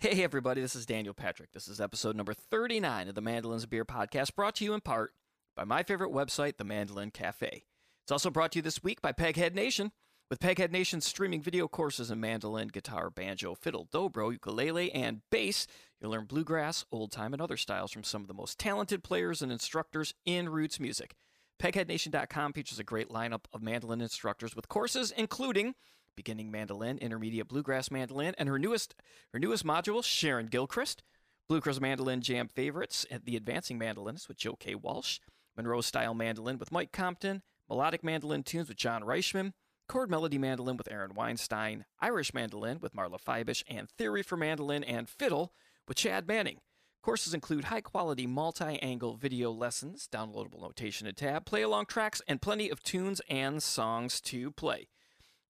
Hey, everybody, this is Daniel Patrick. This is episode number 39 of the Mandolins Beer podcast, brought to you in part by my favorite website, The Mandolin Cafe. It's also brought to you this week by Peghead Nation. With Peghead Nation's streaming video courses in mandolin, guitar, banjo, fiddle, dobro, ukulele, and bass, you'll learn bluegrass, old time, and other styles from some of the most talented players and instructors in roots music. PegheadNation.com features a great lineup of mandolin instructors with courses including beginning mandolin, intermediate bluegrass mandolin, and her newest her newest module, Sharon Gilchrist, Bluegrass Mandolin Jam Favorites, and the Advancing Mandolinist with Joe K. Walsh, Monroe Style Mandolin with Mike Compton, Melodic Mandolin Tunes with John Reichman, Chord Melody Mandolin with Aaron Weinstein, Irish Mandolin with Marla Fibish, and Theory for Mandolin and Fiddle with Chad Manning. Courses include high quality multi angle video lessons, downloadable notation and tab, play along tracks, and plenty of tunes and songs to play.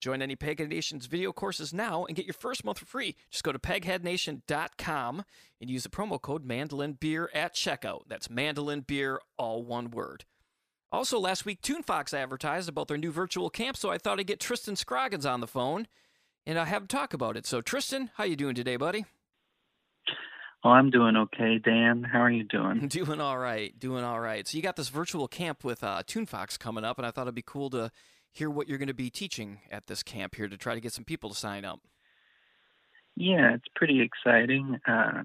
Join any Peghead Nation's video courses now and get your first month for free. Just go to pegheadnation.com and use the promo code Mandolin Beer at checkout. That's Mandolin Beer, all one word. Also, last week, TuneFox advertised about their new virtual camp, so I thought I'd get Tristan Scroggins on the phone and I have him talk about it. So, Tristan, how you doing today, buddy? Oh, I'm doing okay, Dan. How are you doing? doing all right. Doing all right. So, you got this virtual camp with uh, TuneFox coming up, and I thought it'd be cool to hear what you're going to be teaching at this camp here to try to get some people to sign up. Yeah, it's pretty exciting. Uh,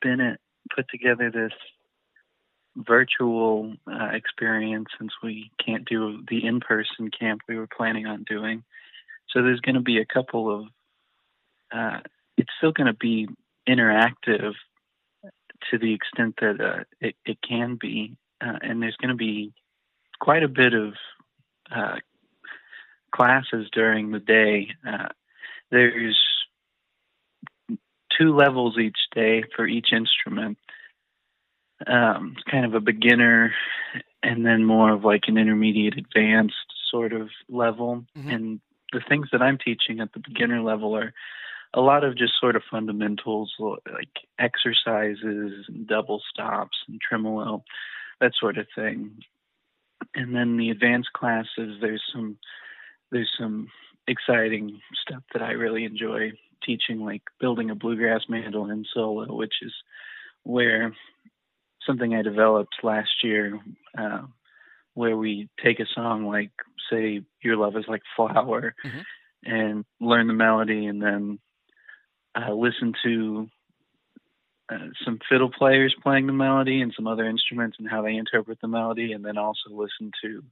Bennett put together this virtual uh, experience since we can't do the in person camp we were planning on doing. So there's going to be a couple of, uh, it's still going to be interactive to the extent that uh, it, it can be. Uh, and there's going to be quite a bit of uh, classes during the day. Uh, there's two levels each day for each instrument. Um, it's kind of a beginner and then more of like an intermediate advanced sort of level. Mm-hmm. And the things that I'm teaching at the beginner level are a lot of just sort of fundamentals like exercises and double stops and tremolo, that sort of thing. And then the advanced classes, there's some there's some exciting stuff that I really enjoy teaching, like building a bluegrass mandolin solo, which is where something I developed last year, uh, where we take a song like, say, "Your Love Is Like Flower," mm-hmm. and learn the melody, and then uh, listen to uh, some fiddle players playing the melody and some other instruments and how they interpret the melody, and then also listen to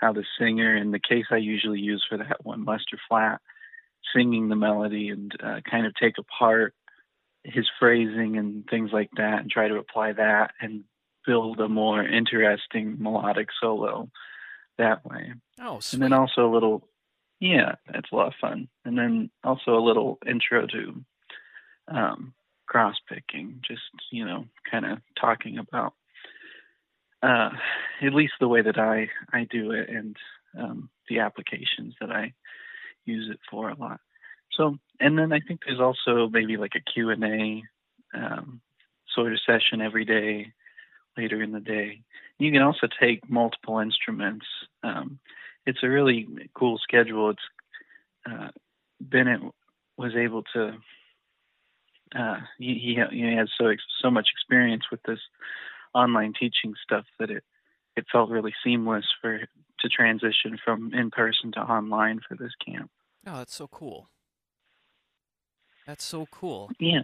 how the singer, in the case I usually use for that one, Lester Flatt, singing the melody and uh, kind of take apart his phrasing and things like that and try to apply that and build a more interesting melodic solo that way. Oh, sweet. And then also a little, yeah, it's a lot of fun. And then also a little intro to um, cross picking, just, you know, kind of talking about uh, at least the way that I I do it and um, the applications that I use it for a lot. So, and then I think there's also maybe like a Q and A um, sort of session every day later in the day. You can also take multiple instruments. Um, it's a really cool schedule. It's uh, Bennett was able to. Uh, he, he he has so so much experience with this online teaching stuff that it it felt really seamless for to transition from in person to online for this camp. Oh, that's so cool. That's so cool. Yeah.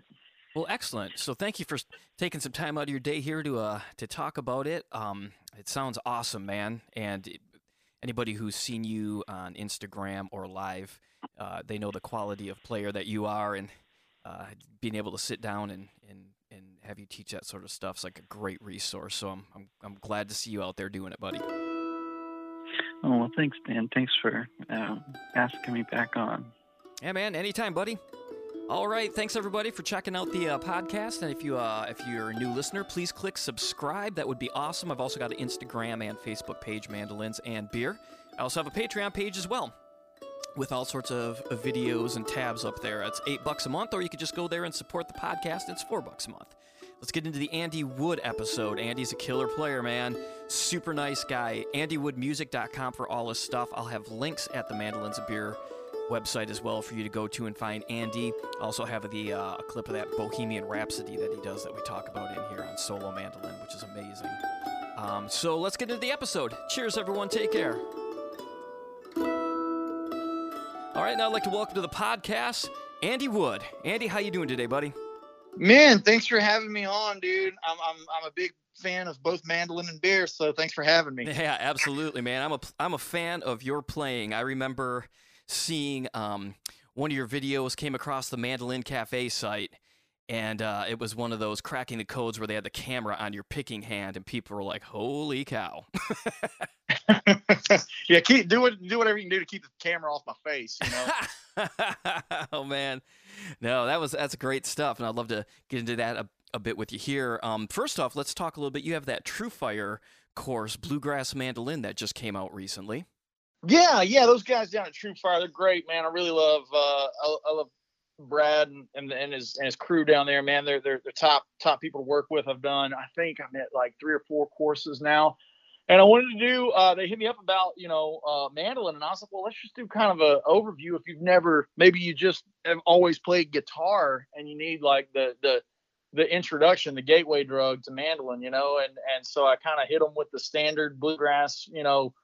Well, excellent. So, thank you for taking some time out of your day here to uh to talk about it. Um, it sounds awesome, man. And anybody who's seen you on Instagram or live, uh, they know the quality of player that you are, and uh, being able to sit down and and and have you teach that sort of stuff is like a great resource. So I'm I'm, I'm glad to see you out there doing it, buddy. Oh well, thanks, Dan. Thanks for uh, asking me back on. Yeah, man. Anytime, buddy. All right, thanks everybody for checking out the uh, podcast. And if you uh, if you're a new listener, please click subscribe. That would be awesome. I've also got an Instagram and Facebook page, Mandolins and Beer. I also have a Patreon page as well with all sorts of, videos and tabs up there. It's eight bucks a month, or you could just go there and support the podcast. It's four bucks a month. Let's get into the Andy Wood episode. Andy's a killer player, man. Super nice guy. AndyWoodMusic.com for all his stuff. I'll have links at the Mandolins of Beer website as well for you to go to and find Andy. Also have the uh, a clip of that Bohemian Rhapsody that he does that we talk about in here on solo mandolin, which is amazing. Um, so let's get into the episode. Cheers, everyone. Take care. All right, now I'd like to welcome to the podcast Andy Wood. Andy, how you doing today, buddy? Man, thanks for having me on, dude. I'm I'm I'm a big fan of both mandolin and beer, so thanks for having me. Yeah, absolutely, man. I'm a I'm a fan of your playing. I remember seeing um, one of your videos came across the Mandolin Cafe site, and uh, it was one of those cracking the codes where they had the camera on your picking hand, and people were like, "Holy cow!" yeah, keep do what do whatever you can do to keep the camera off my face. You know. oh man, no, that was that's great stuff, and I'd love to get into that a, a bit with you here. Um, first off, let's talk a little bit. You have that TrueFire course, Bluegrass Mandolin, that just came out recently. Yeah, yeah, those guys down at TrueFire, they're great, man. I really love uh, I, I love Brad and, and, his and his crew down there, man. They're they're the top top people to work with. I've done, I think I'm at like three or four courses now. And I wanted to do. Uh, they hit me up about you know uh, mandolin, and I was like, well, let's just do kind of an overview. If you've never, maybe you just have always played guitar, and you need like the the the introduction, the gateway drug to mandolin, you know. And and so I kind of hit them with the standard bluegrass, you know,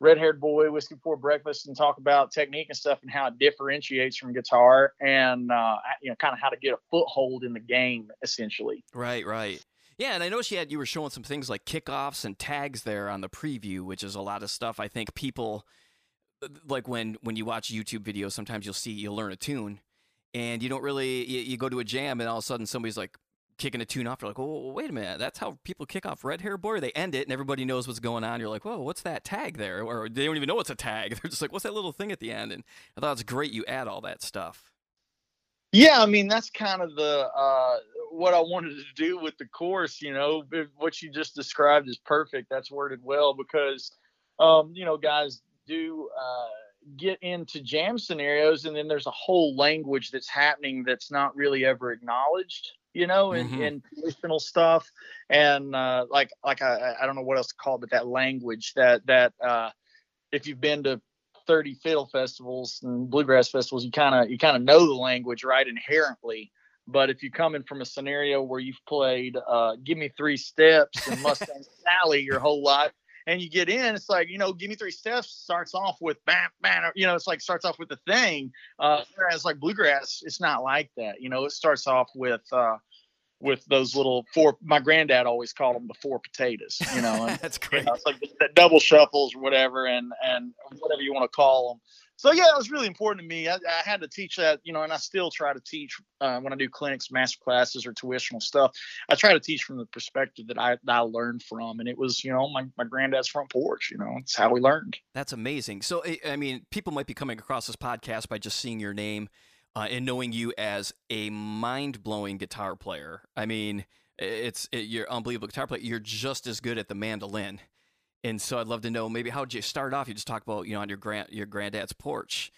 red haired boy whiskey before breakfast and talk about technique and stuff and how it differentiates from guitar and uh, you know kind of how to get a foothold in the game essentially. Right right. Yeah and i noticed you had you were showing some things like kickoffs and tags there on the preview which is a lot of stuff. I think people like when when you watch youtube videos sometimes you'll see you'll learn a tune and you don't really you, you go to a jam and all of a sudden somebody's like kicking a tune off. You're like, oh, wait a minute, that's how people kick off Red Hair Boy. They end it, and everybody knows what's going on. You're like, whoa, what's that tag there? Or they don't even know it's a tag. They're just like, what's that little thing at the end? And I thought it's great you add all that stuff. Yeah, I mean that's kind of the uh, what I wanted to do with the course. You know, what you just described is perfect. That's worded well because, um, you know, guys do. Uh, get into jam scenarios and then there's a whole language that's happening that's not really ever acknowledged you know, and, mm-hmm. and traditional stuff, and uh, like like I, I don't know what else to call it, but that language that that uh, if you've been to 30 fiddle festivals and bluegrass festivals, you kind of you kind of know the language right inherently. But if you're coming from a scenario where you've played uh, "Give Me Three Steps" and Mustang Sally your whole life, and you get in, it's like you know, "Give Me Three Steps" starts off with bam, bam, you know, it's like starts off with the thing. Uh, whereas like bluegrass, it's not like that. You know, it starts off with uh, with those little four. My granddad always called them the four potatoes. You know, and, that's great. You know, it's like the, the, double shuffles or whatever, and and whatever you want to call them. So yeah, it was really important to me. I, I had to teach that, you know, and I still try to teach uh, when I do clinics, master classes, or tuitional stuff. I try to teach from the perspective that I that I learned from, and it was, you know, my my granddad's front porch. You know, it's how we learned. That's amazing. So I mean, people might be coming across this podcast by just seeing your name uh, and knowing you as a mind blowing guitar player. I mean, it's it, you're unbelievable guitar player. You're just as good at the mandolin. And so I'd love to know maybe how did you start off? You just talk about you know on your grand your granddad's porch.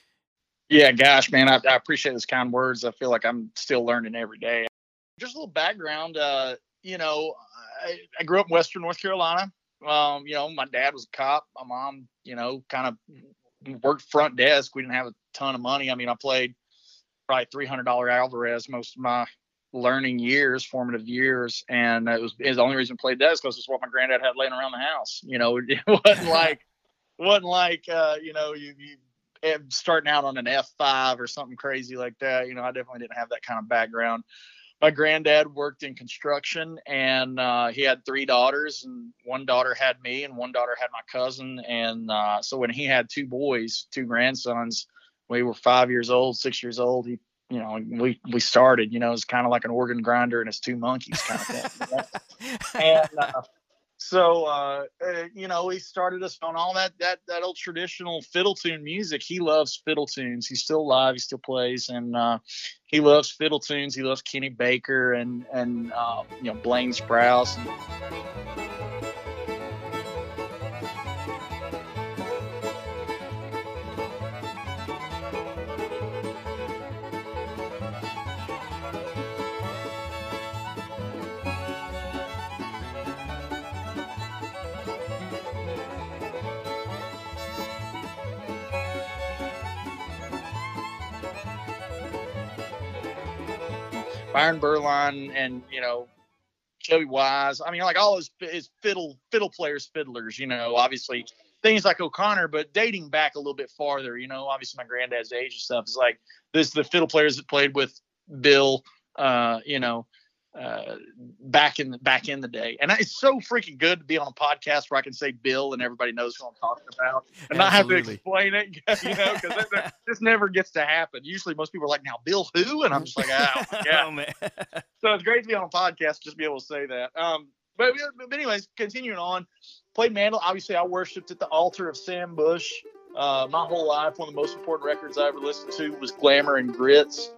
Yeah, gosh, man, I, I appreciate those kind words. I feel like I'm still learning every day. Just a little background. Uh, you know, I, I grew up in Western North Carolina. Um, you know, my dad was a cop. My mom, you know, kind of worked front desk. We didn't have a ton of money. I mean, I played probably three hundred dollar Alvarez most of my learning years, formative years, and it was the only reason I played that is because it's what my granddad had laying around the house. You know, it wasn't like wasn't like uh, you know you, you starting out on an F5 or something crazy like that. You know, I definitely didn't have that kind of background. My granddad worked in construction and uh, he had three daughters, and one daughter had me, and one daughter had my cousin. And uh, so when he had two boys, two grandsons, we were five years old, six years old. He, you know, we we started. You know, it's kind of like an organ grinder and it's two monkeys kind of thing. and uh, so, uh, uh, you know, he started us on all that that that old traditional fiddle tune music. He loves fiddle tunes. He's still alive. He still plays, and uh, he loves fiddle tunes. He loves Kenny Baker and and uh, you know Blaine Sprouse. And, Byron Berline and you know Chubby Wise. I mean, like all his, his fiddle fiddle players, fiddlers. You know, obviously things like O'Connor, but dating back a little bit farther. You know, obviously my granddad's age and stuff is like this. The fiddle players that played with Bill. Uh, you know, uh, back in the back in the day. And it's so freaking good to be on a podcast where I can say Bill and everybody knows who I'm talking about and not have to explain it, you know, because this never gets to happen. Usually most people are like, now Bill who? And I'm just like, oh, yeah. oh, man. so it's great to be on a podcast, just be able to say that. Um, but, but anyways, continuing on, played Mandel. Obviously, I worshipped at the altar of Sam Bush. Uh, my whole life, one of the most important records I ever listened to was Glamour and Grits.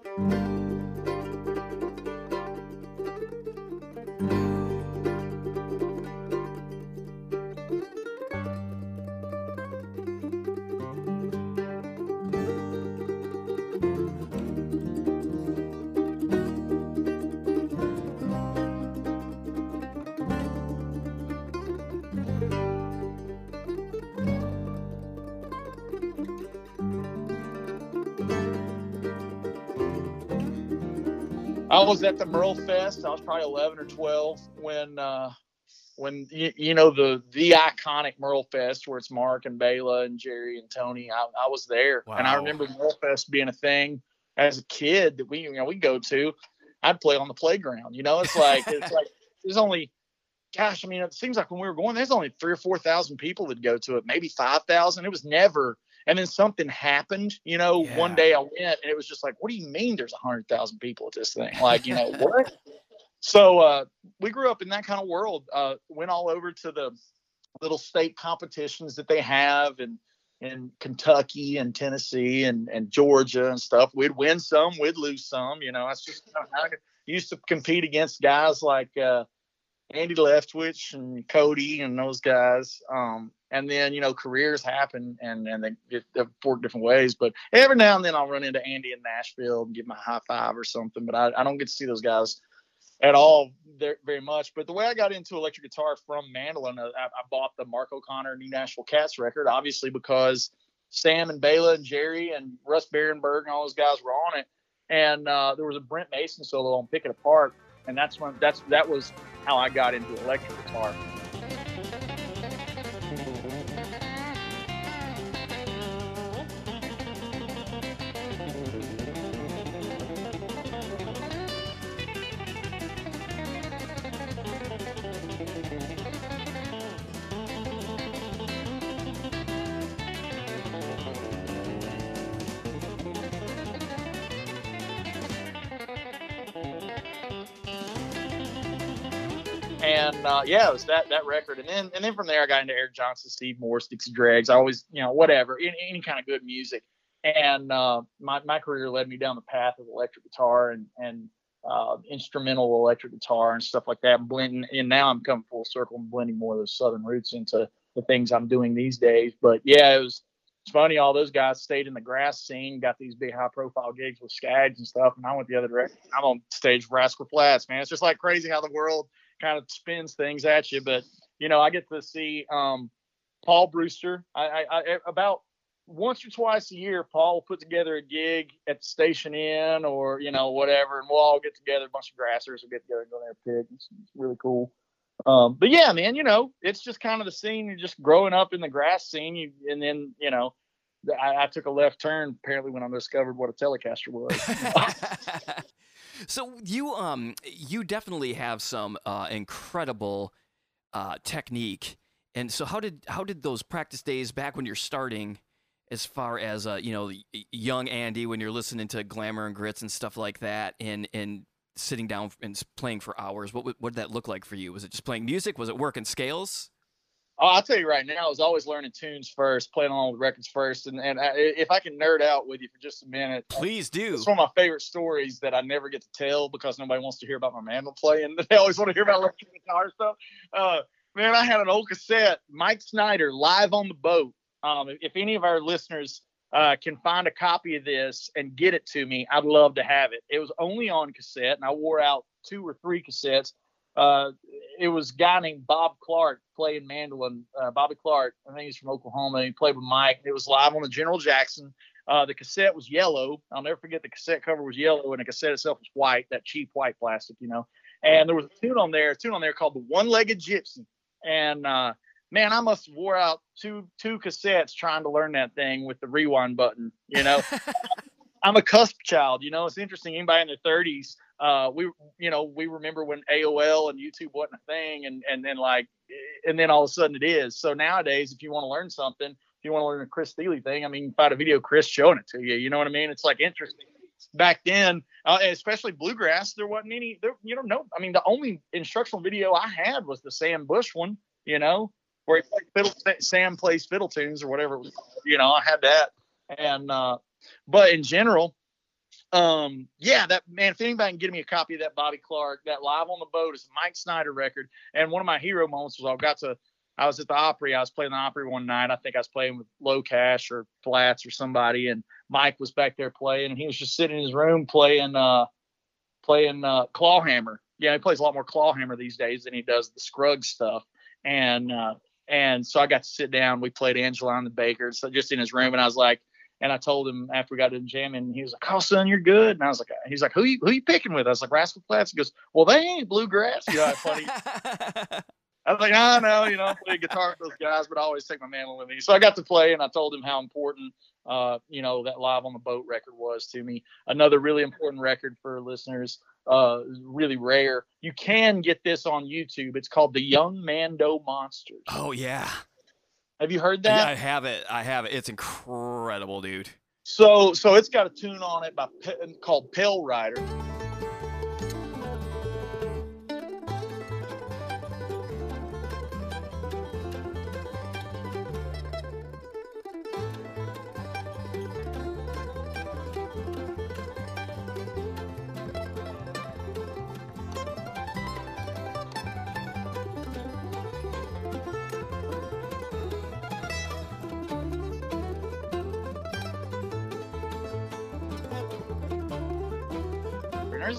I was at the Merle Fest. I was probably 11 or 12 when uh, when you, you, know the the iconic Merle Fest where it's Mark and Bela and Jerry and Tony. I, I was there, wow. and I remember Merle Fest being a thing as a kid that we you know we go to. I'd play on the playground. You know, it's like it's like there's only gosh, I mean, it seems like when we were going, there's only three or four thousand people that go to it, maybe five thousand. It was never and then something happened, you know, yeah. one day I went and it was just like, what do you mean there's a hundred thousand people at this thing? Like, you know, what? So uh, we grew up in that kind of world. Uh, went all over to the little state competitions that they have and in Kentucky and Tennessee and, and Georgia and stuff. We'd win some, we'd lose some. You know, that's just how I used to compete against guys like uh, Andy Leftwich and Cody and those guys. Um, and then you know careers happen and and they get different ways. But every now and then I'll run into Andy in Nashville and give my high five or something. But I, I don't get to see those guys at all there, very much. But the way I got into electric guitar from mandolin, I, I bought the Mark O'Connor New Nashville Cats record, obviously because Sam and Bela and Jerry and Russ Barenberg and all those guys were on it. And uh, there was a Brent Mason solo on Pick It Apart, and that's when that's that was how I got into electric guitar. Yeah, it was that that record, and then and then from there I got into Eric Johnson, Steve Morse, Dixie Dregs. I always you know whatever any, any kind of good music, and uh, my my career led me down the path of electric guitar and and uh, instrumental electric guitar and stuff like that. And blending, and now I'm coming full circle and blending more of those southern roots into the things I'm doing these days. But yeah, it was it's funny. All those guys stayed in the grass scene, got these big high profile gigs with Skaggs and stuff, and I went the other direction. I'm on stage Rascal Flatts, man. It's just like crazy how the world kind of spins things at you. But you know, I get to see um, Paul Brewster. I, I, I, about once or twice a year, Paul will put together a gig at the Station Inn or you know whatever, and we'll all get together. A bunch of grassers will get together and go there pig. It's, it's really cool. Um, but yeah, man, you know, it's just kind of the scene. You're just growing up in the grass scene, you, and then you know, I, I, took a left turn apparently when I discovered what a Telecaster was. So you um you definitely have some uh, incredible uh, technique. And so how did how did those practice days back when you're starting, as far as uh, you know, young Andy when you're listening to Glamour and Grits and stuff like that, and and sitting down and playing for hours, what what did that look like for you? Was it just playing music? Was it working scales? Oh, I'll tell you right now, I was always learning tunes first, playing on the records first. And, and I, if I can nerd out with you for just a minute, please do. It's one of my favorite stories that I never get to tell because nobody wants to hear about my mandolin playing. They always want to hear about electric guitar stuff. Uh, man, I had an old cassette, Mike Snider, live on the boat. Um, if any of our listeners uh, can find a copy of this and get it to me, I'd love to have it. It was only on cassette, and I wore out two or three cassettes uh, it was a guy named Bob Clark playing mandolin. Uh, Bobby Clark, I think he's from Oklahoma. He played with Mike. It was live on the General Jackson. Uh, the cassette was yellow. I'll never forget the cassette cover was yellow and the cassette itself was white, that cheap white plastic, you know. And there was a tune on there, a tune on there called the One-Legged Gypsy. And uh, man, I must have wore out two two cassettes trying to learn that thing with the rewind button, you know. I'm a cusp child, you know. It's interesting. Anybody in their 30s, uh, we, you know, we remember when AOL and YouTube wasn't a thing, and and then like, and then all of a sudden it is. So nowadays, if you want to learn something, if you want to learn a Chris Thile thing, I mean, find a video Chris showing it to you. You know what I mean? It's like interesting. Back then, uh, especially bluegrass, there wasn't any. There, you know, no. I mean, the only instructional video I had was the Sam Bush one. You know, where it's like fiddle, Sam plays fiddle tunes or whatever. You know, I had that, and uh, but in general, um, yeah, that man, if anybody can get me a copy of that Bobby Clark, that live on the boat is Mike Snider record. And one of my hero moments was I got to, I was at the Opry. I was playing the Opry one night. I think I was playing with LoCash or Flatts or somebody, and Mike was back there playing, and he was just sitting in his room playing, uh, playing uh, Clawhammer. Yeah, he plays a lot more Clawhammer these days than he does the Scruggs stuff. And uh, and so I got to sit down. We played Angela and the Bakers, so just in his room, and I was like, and I told him after we got done jamming, he was like, "Oh, son, you're good." And I was like, "He's like, who you, who you picking with?" I was like, "Rascal Flatts." He goes, "Well, they ain't bluegrass." You know, funny. I was like, "I know, you know, I play guitar with those guys, but I always take my mandolin with me." So I got to play, and I told him how important, uh, you know, that live on the boat record was to me. Another really important record for listeners. Uh, really rare. You can get this on YouTube. It's called the Young Mando Monsters. Oh yeah. Have you heard that? Yeah, I have it. I have it. It's incredible, dude. So, so it's got a tune on it by called Pale Rider.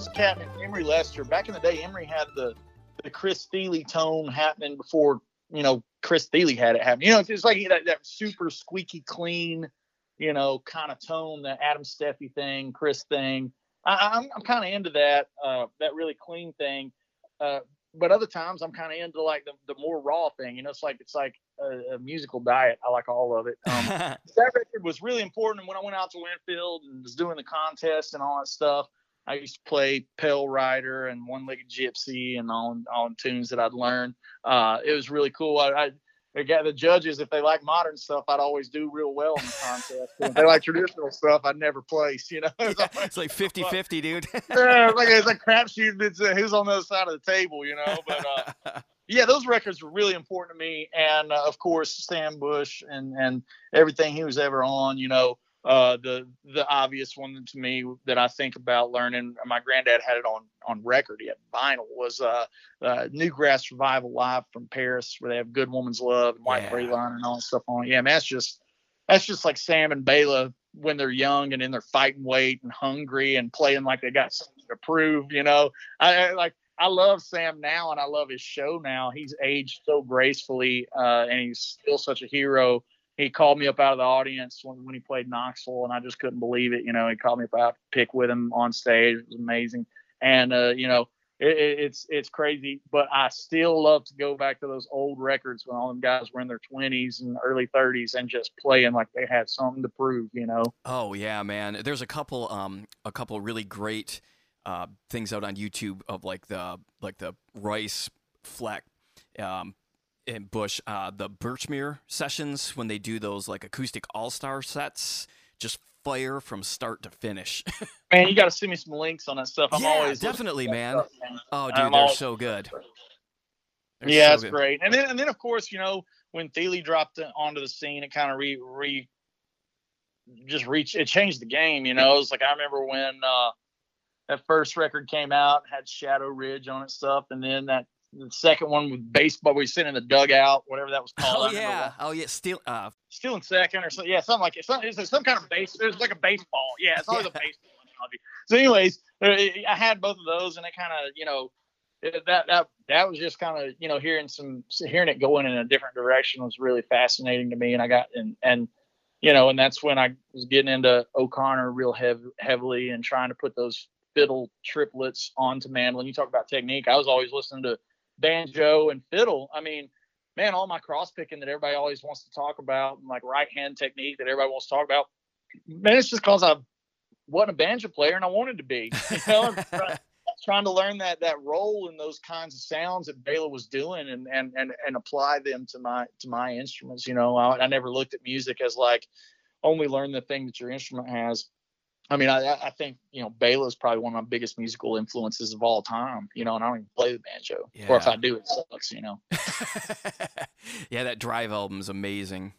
Cat named Emory Lester. Back in the day, Emory had the the Chris Thile tone happening before you know Chris Thile had it happen. You know, it's, it's like that, that super squeaky clean, you know, kind of tone, the Adam Steffey thing, Chris thing. I, am I'm, I'm kind of into that uh, that really clean thing. Uh, but other times I'm kind of into like the, the more raw thing. You know, it's like it's like a, a musical diet. I like all of it. Um, that record was really important. When I went out to Winfield and was doing the contest and all that stuff, I used to play Pale Rider and One Legged Gypsy and on on tunes that I'd learned. Uh, it was really cool. I, I got the judges if they like modern stuff, I'd always do real well in the contest. if they like traditional stuff, I'd never place. You know, it's, yeah, like, it's like 50-50, dude. yeah, it's like it's like crapshoot. It's uh, who's on the other side of the table, you know. But uh, yeah, those records were really important to me, and uh, of course Sam Bush and and everything he was ever on. You know, uh, the the obvious one to me that I think about learning. My granddad had it on on record. He had vinyl. Was uh, uh, Newgrass Revival live from Paris, where they have "Good Woman's Love" and "White yeah. Line" and all that stuff on. Yeah, man, that's just that's just like Sam and Bela when they're young and in their fighting weight and hungry and playing like they got something to prove. You know, I, I like. I love Sam now and I love his show now. He's aged so gracefully uh, and he's still such a hero he called me up out of the audience when, when he played Knoxville, and I just couldn't believe it. You know, he called me up out to pick with him on stage. It was amazing, and uh, you know, it, it's it's crazy. But I still love to go back to those old records when all them guys were in their 20s and early 30s and just playing like they had something to prove. You know. Oh yeah, man. There's a couple um a couple really great uh, things out on YouTube of like the like the Rice Fleck um, in Bush, uh, the Birchmere sessions when they do those like acoustic all star sets, just fire from start to finish. man, you got to send me some links on that stuff. I'm yeah, always definitely, man. Stuff, man. Oh, dude, I'm they're always, so good. They're yeah, so that's good. great. And then, and then of course, you know, when Thile dropped onto the scene, it kind of re re just reached. It changed the game. You know, it's like I remember when. uh that first record came out had Shadow Ridge on it stuff, and then that the second one with baseball, we sit in the dugout, whatever that was called. Oh yeah, oh yeah, still uh, Stealing Second or so. Yeah, something like it. Some, it's some kind of base. It's like a baseball. Yeah, it's always yeah. a baseball analogy. So, anyways, I had both of those, and it kind of, you know, that that that was just kind of, you know, hearing some hearing it going in a different direction was really fascinating to me, and I got and and you know, and that's when I was getting into O'Connor real hev- heavily and trying to put those fiddle triplets onto mandolin. You talk about technique. I was always listening to banjo and fiddle. I mean, man, all my cross picking that everybody always wants to talk about, and like right hand technique that everybody wants to talk about, man, it's just because I wasn't a banjo player and I wanted to be. You know, trying, trying to learn that that role in those kinds of sounds that Bela was doing and and and and apply them to my to my instruments. You know, I, I never looked at music as like only learn the thing that your instrument has. I mean, I, I think you know Bela is probably one of my biggest musical influences of all time. You know, and I don't even play the banjo, yeah. or if I do, it sucks. You know. yeah, that Drive album is amazing.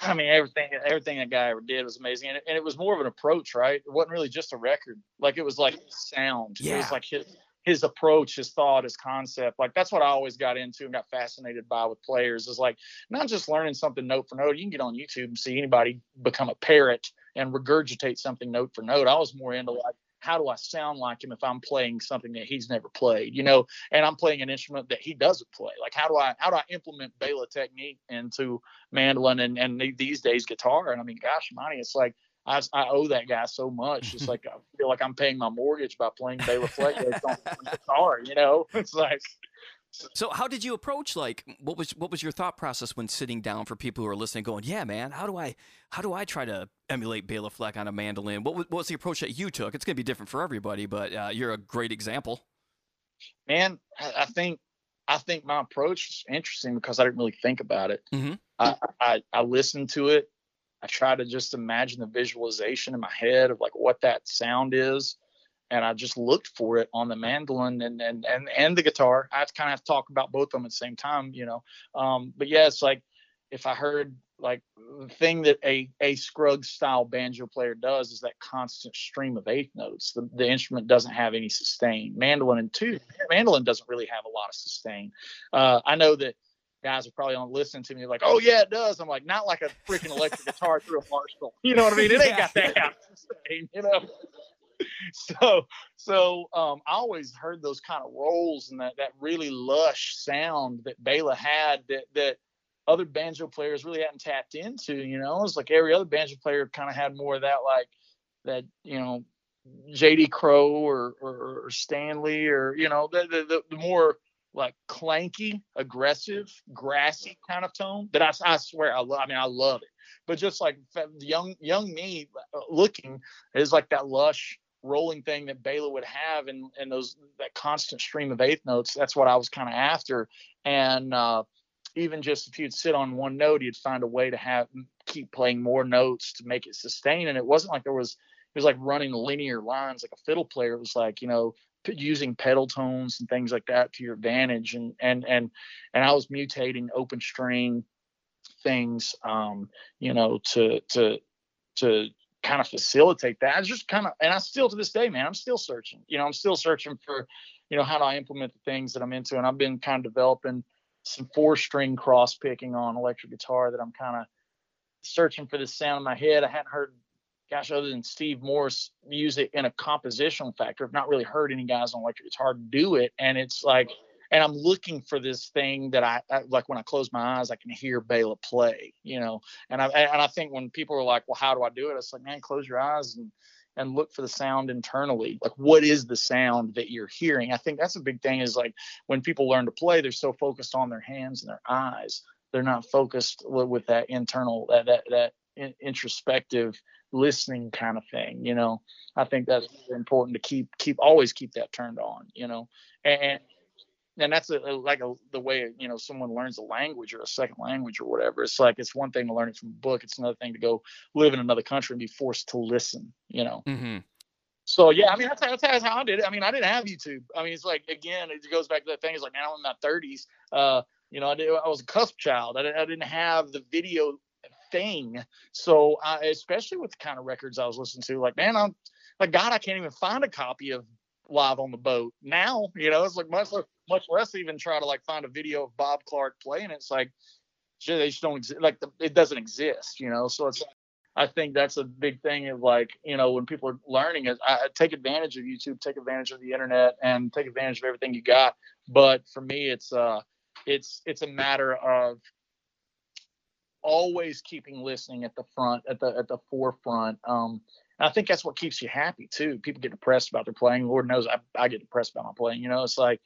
I mean, everything everything that guy ever did was amazing, and it, and it was more of an approach, right? It wasn't really just a record. Like it was like sound. Yeah. It was like his his approach, his thought, his concept. Like that's what I always got into and got fascinated by with players is like not just learning something note for note. You can get on YouTube and see anybody become a parrot and regurgitate something note for note. I was more into like how do I sound like him if I'm playing something that he's never played, you know, and I'm playing an instrument that he doesn't play. Like how do I how do I implement Bela technique into mandolin and and these days guitar? And I mean, gosh, money, it's like I, I owe that guy so much. It's like I feel like I'm paying my mortgage by playing Bela Fleck on guitar, you know. It's like so how did you approach like what was what was your thought process when sitting down for people who are listening going, "Yeah, man, how do I how do I try to emulate Bela Fleck on a mandolin?" What was, what was the approach that you took? It's going to be different for everybody, but uh, you're a great example. Man, I think I think my approach is interesting because I didn't really think about it. Mm-hmm. I, I I listened to it. I try to just imagine the visualization in my head of like what that sound is and I just looked for it on the mandolin and and and, and the guitar. I kind of have to talk about both of them at the same time, you know. Um, but yeah, it's like if I heard like the thing that a a Scruggs style banjo player does is that constant stream of eighth notes. The, the instrument doesn't have any sustain. Mandolin and two mandolin doesn't really have a lot of sustain. Uh, I know that guys are probably on listening to me like, oh yeah, it does. I'm like, not like a freaking electric guitar through a Marshall. You know what I mean? It ain't got that sustain, you know. so so um, I always heard those kind of rolls and that that really lush sound that Bela had that that other banjo players really hadn't tapped into. You know, it's like every other banjo player kind of had more of that like that you know J.D. Crowe or, or, or Stanley or you know the, the the more like clanky, aggressive, grassy kind of tone that I, I swear I love. I mean, I love it. But just like young young me uh, looking is like that lush rolling thing that Bela would have and and those that constant stream of eighth notes. That's what I was kind of after. And uh, even just if you'd sit on one note, you'd find a way to have keep playing more notes to make it sustain. And it wasn't like there was it was like running linear lines like a fiddle player. It was like you know using pedal tones and things like that to your advantage. And and and and I was mutating open string things, um, you know, to to to kind of facilitate that. I just kind of, and I still to this day, man, I'm still searching. You know, I'm still searching for, you know, how do I implement the things that I'm into, and I've been kind of developing some four string cross picking on electric guitar that I'm kind of searching for the sound in my head. I hadn't heard, gosh, other than Steve Morse music in a compositional factor. I've not really heard any guys on electric guitar do it, and it's like and I'm looking for this thing that I, I, like when I close my eyes, I can hear Bela play, you know. And I and I think when people are like, well, how do I do it? It's like, man, close your eyes and and look for the sound internally. Like, what is the sound that you're hearing? I think that's a big thing. Is like when people learn to play, they're so focused on their hands and their eyes, they're not focused with that internal that that that introspective listening kind of thing you know i think that's important to keep keep always keep that turned on you know and, and that's a, a like a, the way you know someone learns a language or a second language or whatever it's like it's one thing to learn it from a book it's another thing to go live in another country and be forced to listen you know? Mm-hmm. so yeah i mean that's, that's, that's, how i did it. I mean i didn't have youtube. I mean it's like again it goes back to that thing it's like now i'm in my 30s uh you know i, did, I was a cusp child. I, I didn't have the video thing. So I, especially with the kind of records i was listening to like man i'm like god i can't even find a copy of live on the boat. Now, you know, it's like much much less even try to like find a video of Bob Clark playing. It's like they just don't exist. Like the, it doesn't exist, you know. So it's I think that's a big thing of like you know when people are learning is I, take advantage of YouTube, take advantage of the internet, and take advantage of everything you got. But for me, it's uh it's it's a matter of always keeping listening at the front, at the at the forefront. Um, I think that's what keeps you happy too. People get depressed about their playing. Lord knows I, I get depressed about my playing. You know, it's like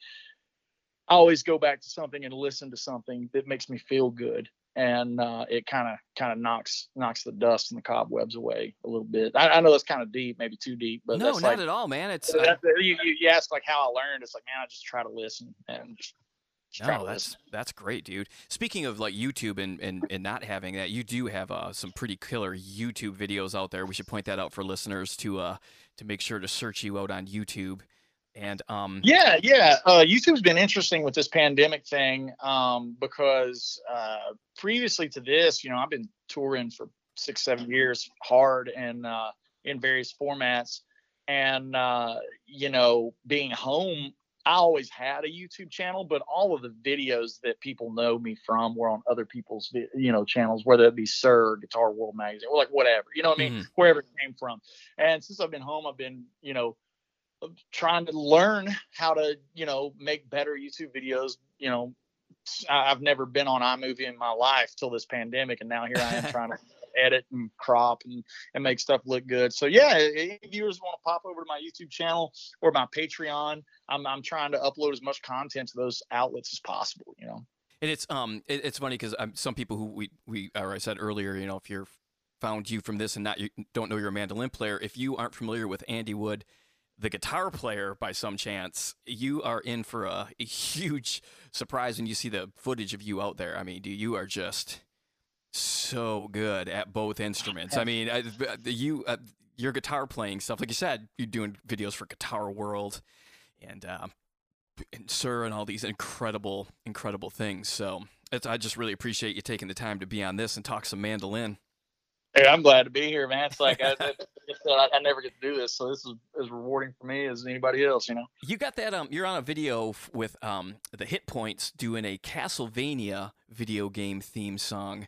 I always go back to something and listen to something that makes me feel good and uh, it kind of kind of knocks knocks the dust and the cobwebs away a little bit. I, I know that's kind of deep, maybe too deep, but no, not like, at all, man. It's uh, you, you ask like how I learned. It's like man, I just try to listen and. Just, no, that's listen. that's great, dude. Speaking of like YouTube and, and, and not having that, you do have uh, some pretty killer YouTube videos out there. We should point that out for listeners to uh to make sure to search you out on YouTube. And um, yeah, yeah, uh, YouTube's been interesting with this pandemic thing um, because uh, previously to this, you know, I've been touring for six, seven years hard and uh, in various formats, and uh, you know, being home, I always had a YouTube channel, but all of the videos that people know me from were on other people's, you know, channels, whether it be Sir, Guitar World Magazine, or like whatever, you know what I mean, mm-hmm. wherever it came from. And since I've been home, I've been, you know trying to learn how to you know make better youtube videos you know i've never been on imovie in my life till this pandemic and now here i am trying to edit and crop and, and make stuff look good. So yeah if viewers want to pop over to my youtube channel or my patreon i'm, I'm trying to upload as much content to those outlets as possible you know? And it's um it, it's funny because um, some people who we we or i said earlier you know if you're found you from this and not you don't know you're a mandolin player if you aren't familiar with andy wood the guitar player by some chance, you are in for a, a, huge surprise when you see the footage of you out there. I mean, you are just so good at both instruments. I mean, you uh, your guitar playing stuff, like you said, you're doing videos for Guitar World and uh, and Sir and all these incredible, incredible things. So I just really appreciate you taking the time to be on this and talk some mandolin. Hey, I'm glad to be here, man. It's like I, I, I, never get to do this, so this is as rewarding for me as anybody else. You know. You got that? Um, you're on a video with um the Hit Points doing a Castlevania video game theme song,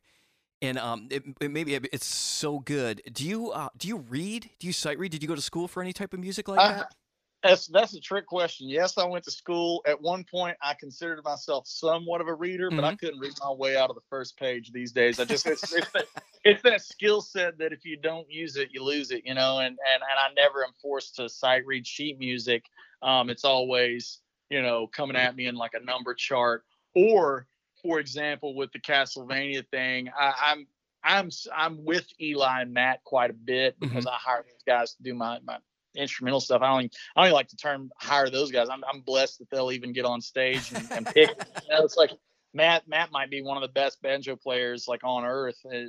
and um, it, it maybe it's so good. Do you uh do you read? Do you sight read? Did you go to school for any type of music like that? That's that's a trick question. Yes, I went to school. At one point, I considered myself somewhat of a reader, mm-hmm. but I mm-hmm. couldn't read my way out of the first page these days. I just it's, it's that, that skill set that if you don't use it, you lose it. You know, and and and I never am forced to sight read sheet music. Um, it's always you know coming at me in like a number chart, or for example, with the Castlevania thing, I, I'm I'm I'm with Eli and Matt quite a bit because mm-hmm. I hire these guys to do my my instrumental stuff. I don't I don't like to term hire those guys. I'm I'm blessed that they'll even get on stage and, and pick. you know, it's like Matt Matt might be one of the best banjo players like on earth at,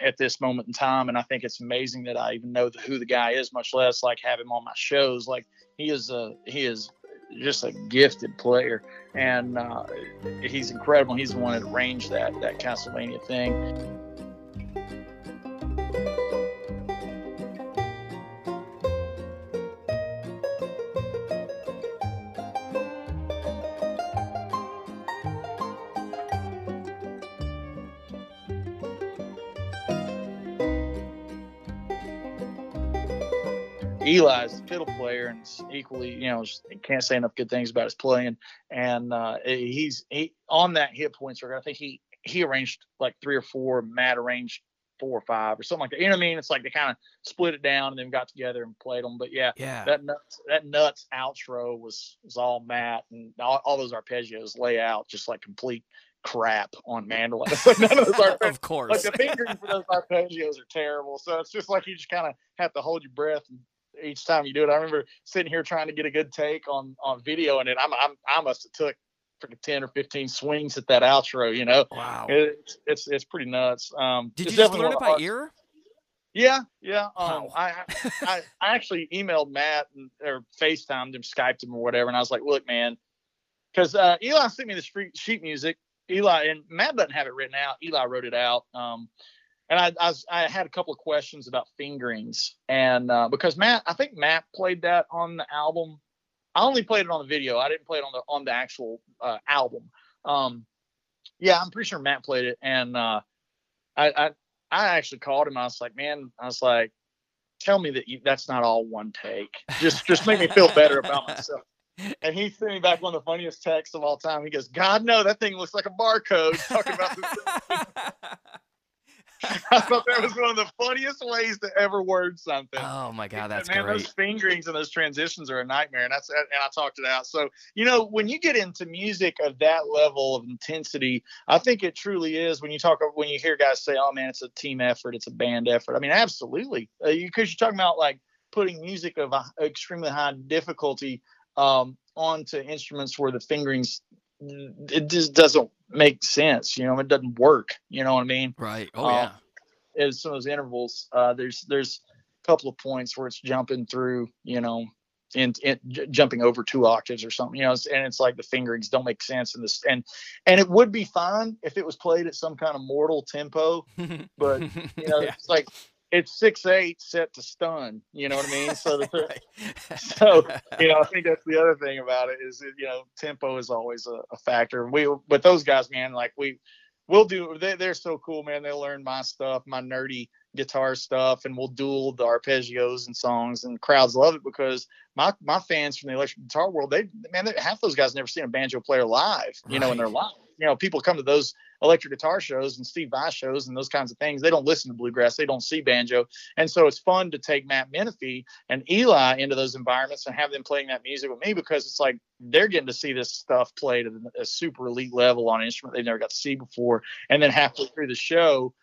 at, this moment in time, and I think it's amazing that I even know the, who the guy is, much less like have him on my shows. Like he is a he is just a gifted player, and uh, he's incredible. He's the one that arranged that that Castlevania thing. Eli's a fiddle player and equally, you know, can't say enough good things about his playing. And uh, he's he on that hit points record. I think he he arranged like three or four. Matt arranged four or five or something like that. You know what I mean? It's like they kind of split it down and then got together and played them. But yeah, yeah, that nuts that nuts outro was was all Matt and all, all those arpeggios lay out just like complete crap on mandolin. None of those of course. Like the fingering for those arpeggios are terrible. So it's just like you just kind of have to hold your breath and each time you do it. I remember sitting here trying to get a good take on on video, and it I'm, I'm I must have took freaking 10 or 15 swings at that outro. You know, wow, it's it's it's pretty nuts. Um, did you just learn it by ear? Yeah, yeah. Um, wow. I, I I actually emailed Matt and, or FaceTimed him, Skyped him or whatever, and I was like, look, man, because uh, Eli sent me the street sheet music. Eli and Matt doesn't have it written out. Eli wrote it out. Um, and I, I, was, I, had a couple of questions about fingerings, and uh, because Matt, I think Matt played that on the album. I only played it on the video. I didn't play it on the on the actual uh, album. Um, yeah, I'm pretty sure Matt played it, and uh, I, I I actually called him. I was like, man, I was like, tell me that you, that's not all one take. Just just make me feel better about myself. And he sent me back one of the funniest texts of all time. He goes, God no, that thing looks like a barcode. Talking about this. I thought that was one of the funniest ways to ever word something. Oh my god, that's man, great. Those fingerings and those transitions are a nightmare, and that's and I talked it out. So you know, when you get into music of that level of intensity, I think it truly is. When you talk, when you hear guys say, "Oh man, it's a team effort, it's a band effort." I mean, absolutely, because uh, you, you're talking about like putting music of a, extremely high difficulty um, onto instruments where the fingerings it just doesn't make sense. You know, it doesn't work. You know what I mean? Right. Oh um, yeah. As some of those intervals, uh, there's there's a couple of points where it's jumping through. You know, and, j- jumping over two octaves or something. You know, and it's like the fingerings don't make sense in this. And and it would be fine if it was played at some kind of mortal tempo, but you know, yeah. it's like it's six eight set to stun. You know what I mean? So, the, so you know, I think that's the other thing about it is that, you know tempo is always a, a factor. We but those guys, man, like we we'll do. They, they're so cool, man. They learn my stuff, my nerdy guitar stuff, and we'll duel the arpeggios and songs, and crowds love it because my my fans from the electric guitar world, they man, they, half those guys never seen a banjo player live. You right. know, in their life. You know, people come to those electric guitar shows and Steve Vai shows and those kinds of things. They don't listen to bluegrass, they don't see banjo, and so it's fun to take Matt Menefee and Eli into those environments and have them playing that music with me because it's like they're getting to see this stuff played at a super elite level on an instrument they never got to see before, and then halfway through the show.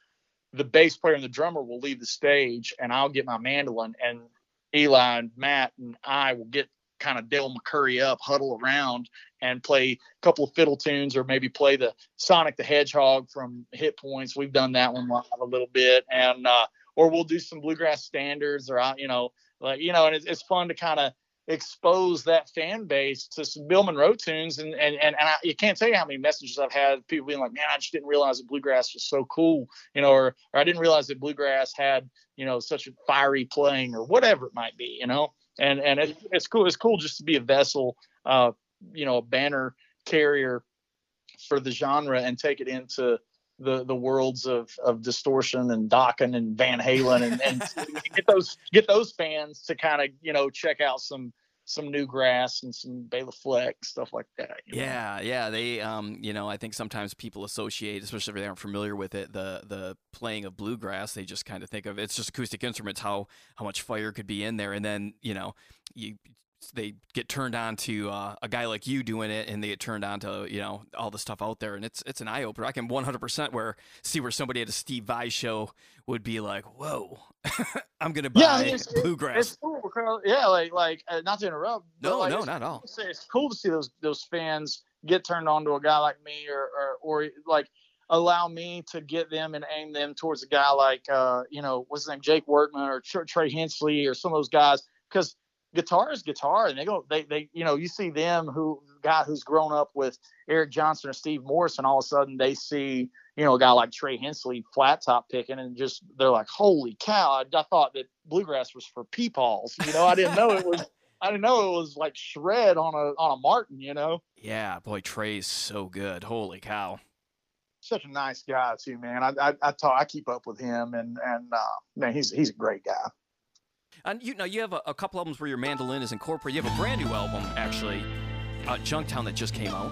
The bass player and the drummer will leave the stage, and I'll get my mandolin, and Eli and Matt and I will get kind of Del McCoury up, huddle around, and play a couple of fiddle tunes, or maybe play the Sonic the Hedgehog from Hit Points. We've done that one live a little bit, and uh, or we'll do some bluegrass standards, or you know, like you know, and it's, it's fun to kind of expose that fan base to some Bill Monroe tunes, and and and, and I, you can't tell you how many messages I've had people being like, man, I just didn't realize that bluegrass was so cool, you know, or or I didn't realize that bluegrass had you know such a fiery playing, or whatever it might be, you know and and it, it's cool. It's cool just to be a vessel, uh, you know, a banner carrier for the genre and take it into the the worlds of of distortion and Dokken and Van Halen and, and get those get those fans to kind of you know check out some some new grass and some Bela Fleck stuff like that. Yeah, know? yeah. They, um, you know, I think sometimes people associate, especially if they aren't familiar with it, the the playing of bluegrass. They just kind of think of it's just acoustic instruments, how how much fire could be in there, and then you know, you they get turned on to uh, a guy like you doing it, and they get turned on to you know all the stuff out there, and it's it's an eye opener. I can 100% where see where somebody at a Steve Vai show would be like, "Whoa, I'm gonna buy yeah, it's, bluegrass." It's cool because yeah, like like uh, not to interrupt. No, like, no, not at all. It's cool to see those those fans get turned on to a guy like me, or or, or like allow me to get them and aim them towards a guy like uh you know what's his name Jake Workman or Trey Hensley or some of those guys because guitar is guitar and they go they they you know you see them who guy who's grown up with Eric Johnson or Steve Morse and all of a sudden they see you know a guy like Trey Hensley flat top picking and just they're like holy cow I, I thought that bluegrass was for peepaws you know? I didn't know it was I didn't know it was like shred on a on a Martin you know? Yeah boy Trey's so good. Holy cow. Such a nice guy too man. I I, I talk I keep up with him and and uh, man he's he's a great guy and you know, you have a, a, couple albums where your mandolin is incorporated. You have a brand new album, actually, uh, Junktown, that just came out.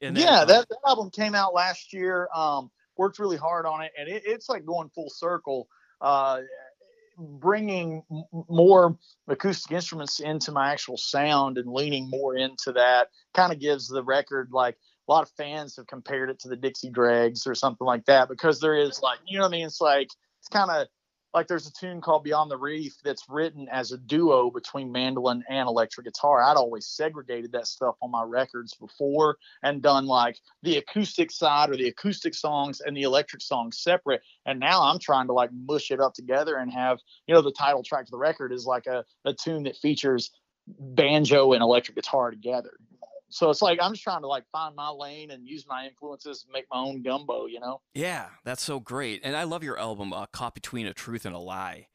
Yeah, that, that, album came out last year. Um, worked really hard on it, and it, it's like going full circle. Uh, bringing more acoustic instruments into my actual sound and leaning more into that kind of gives the record like a lot of fans have compared it to the Dixie Dregs or something like that because there is like you know what I mean it's like it's kind of like there's a tune called Beyond the Reef that's written as a duo between mandolin and electric guitar. I'd always segregated that stuff on my records before and done like the acoustic side or the acoustic songs and the electric songs separate. And now I'm trying to like mush it up together and have, you know, the title track of the record is like a, a tune that features banjo and electric guitar together. So it's like I'm just trying to like find my lane and use my influences make my own gumbo, you know? Yeah, that's so great. And I love your album, uh, Caught Between a Truth and a Lie.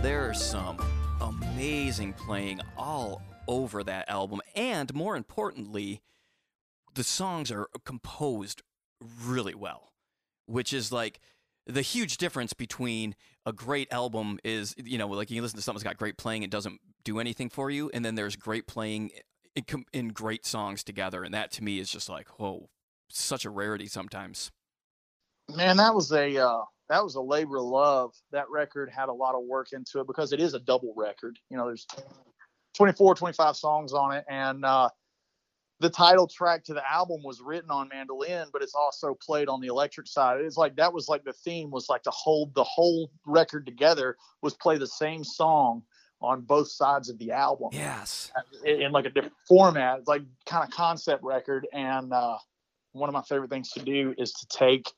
Uh, there's some amazing playing all over that album, and more importantly, the songs are composed really well, which is like the huge difference between a great album is you know like you listen to something that's got great playing, it doesn't do anything for you, and then there's great playing in, in great songs together, and that to me is just like whoa, such a rarity sometimes. Man, that was a uh, that was a labor of love. That record had a lot of work into it because it is a double record. You know, there's 24, 25 songs on it, and uh, the title track to the album was written on mandolin, but it's also played on the electric side. It's like that was like the theme was like to hold the whole record together was play the same song on both sides of the album. Yes, in, in like a different format. It's like kind of concept record, and uh, one of my favorite things to do is to take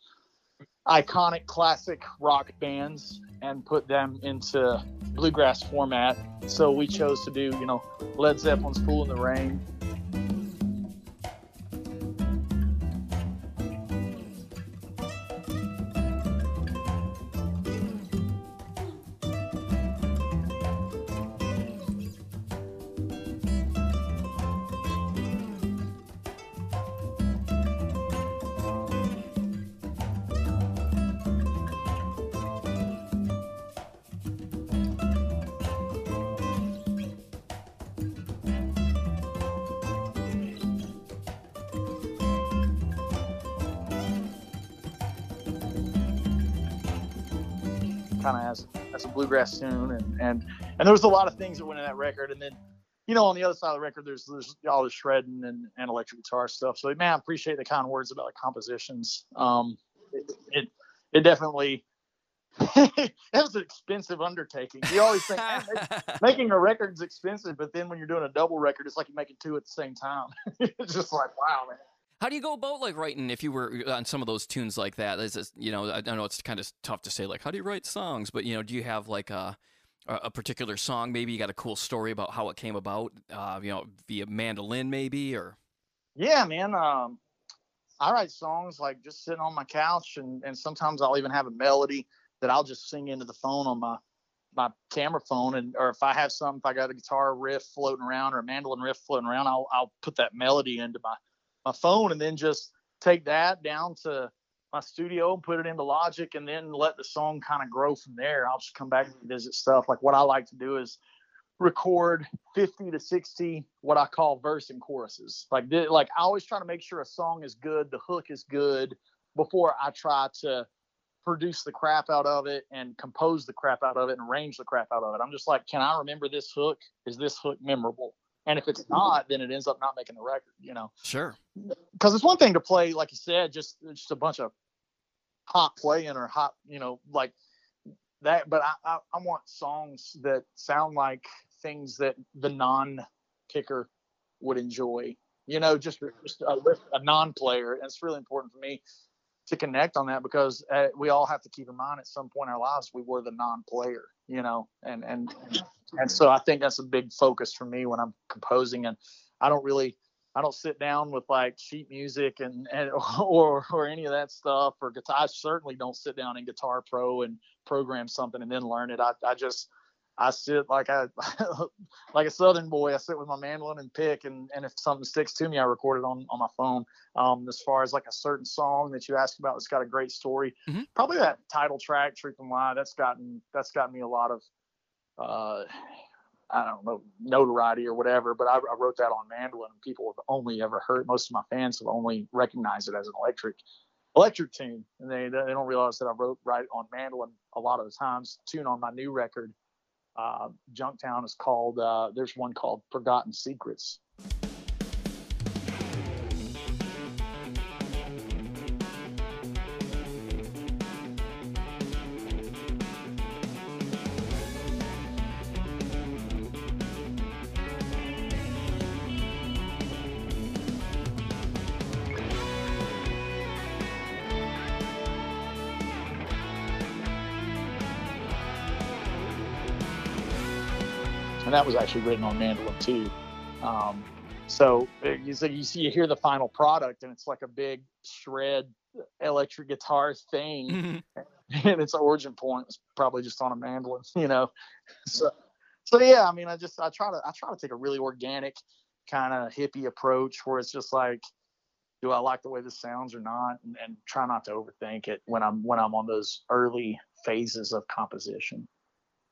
iconic classic rock bands and put them into bluegrass format. So we chose to do, you know, Led Zeppelin's Fool in the Rain, as a bluegrass tune, and and and there was a lot of things that went in that record, and then you know on the other side of the record there's there's all the shredding and, and electric guitar stuff. So man, I appreciate the kind words about the compositions. Um, it it, it definitely. it was an expensive undertaking. You always think making a record is expensive, but then when you're doing a double record, it's like you're making two at the same time. it's just like, wow, man. How do you go about like writing if you were uh, on some of those tunes like that? Is this, you know, I know it's kind of tough to say like how do you write songs, but you know, do you have like a a particular song? Maybe you got a cool story about how it came about. Uh, you know, via mandolin maybe or. Yeah, man. Um, I write songs like just sitting on my couch, and and sometimes I'll even have a melody that I'll just sing into the phone on my my camera phone and or if I have something if I got a guitar riff floating around or a mandolin riff floating around I'll I'll put that melody into my my phone and then just take that down to my studio and put it into Logic and then let the song kind of grow from there. I'll just come back and visit stuff. Like what I like to do is record 50 to 60 what I call verse and choruses. Like like I always try to make sure a song is good, the hook is good before I try to produce the crap out of it and compose the crap out of it and arrange the crap out of it. I'm just like, can I remember this hook? Is this hook memorable? And if it's not, then it ends up not making the record, you know? Sure. Because it's one thing to play, like you said, just just a bunch of hot playing or hot, you know, like that. But I, I, I want songs that sound like things that the non kicker would enjoy, you know, just, just a, a non player. And it's really important for me to connect on that because uh, we all have to keep in mind at some point in our lives we were the non player, you know, and, and, and and so I think that's a big focus for me when I'm composing. And I don't really, I don't sit down with like sheet music and, and or or any of that stuff or guitar. I certainly don't sit down in Guitar Pro and program something and then learn it. I, I just I sit like I like a Southern boy. I sit with my mandolin and pick, and and if something sticks to me, I record it on on my phone. Um, as far as like a certain song that you asked about, that's got a great story. Mm-hmm. Probably that title track, "Truth and Lie." That's gotten that's gotten me a lot of uh, I don't know notoriety or whatever, but I, I, wrote that on mandolin. and People have only ever heard. Most of my fans have only recognized it as an electric electric tune, and they they don't realize that I wrote right on mandolin a lot of the times. Tune on my new record uh, Junktown is called. Uh, there's one called Forgotten Secrets. And that was actually written on mandolin too. Um, so you, so you see, you hear the final product, and it's like a big shred electric guitar thing, mm-hmm. and its origin point was probably just on a mandolin, you know. So, so yeah, I mean, I just I try to I try to take a really organic kind of hippie approach where it's just like, do I like the way this sounds or not, and, and try not to overthink it when I'm when I'm on those early phases of composition.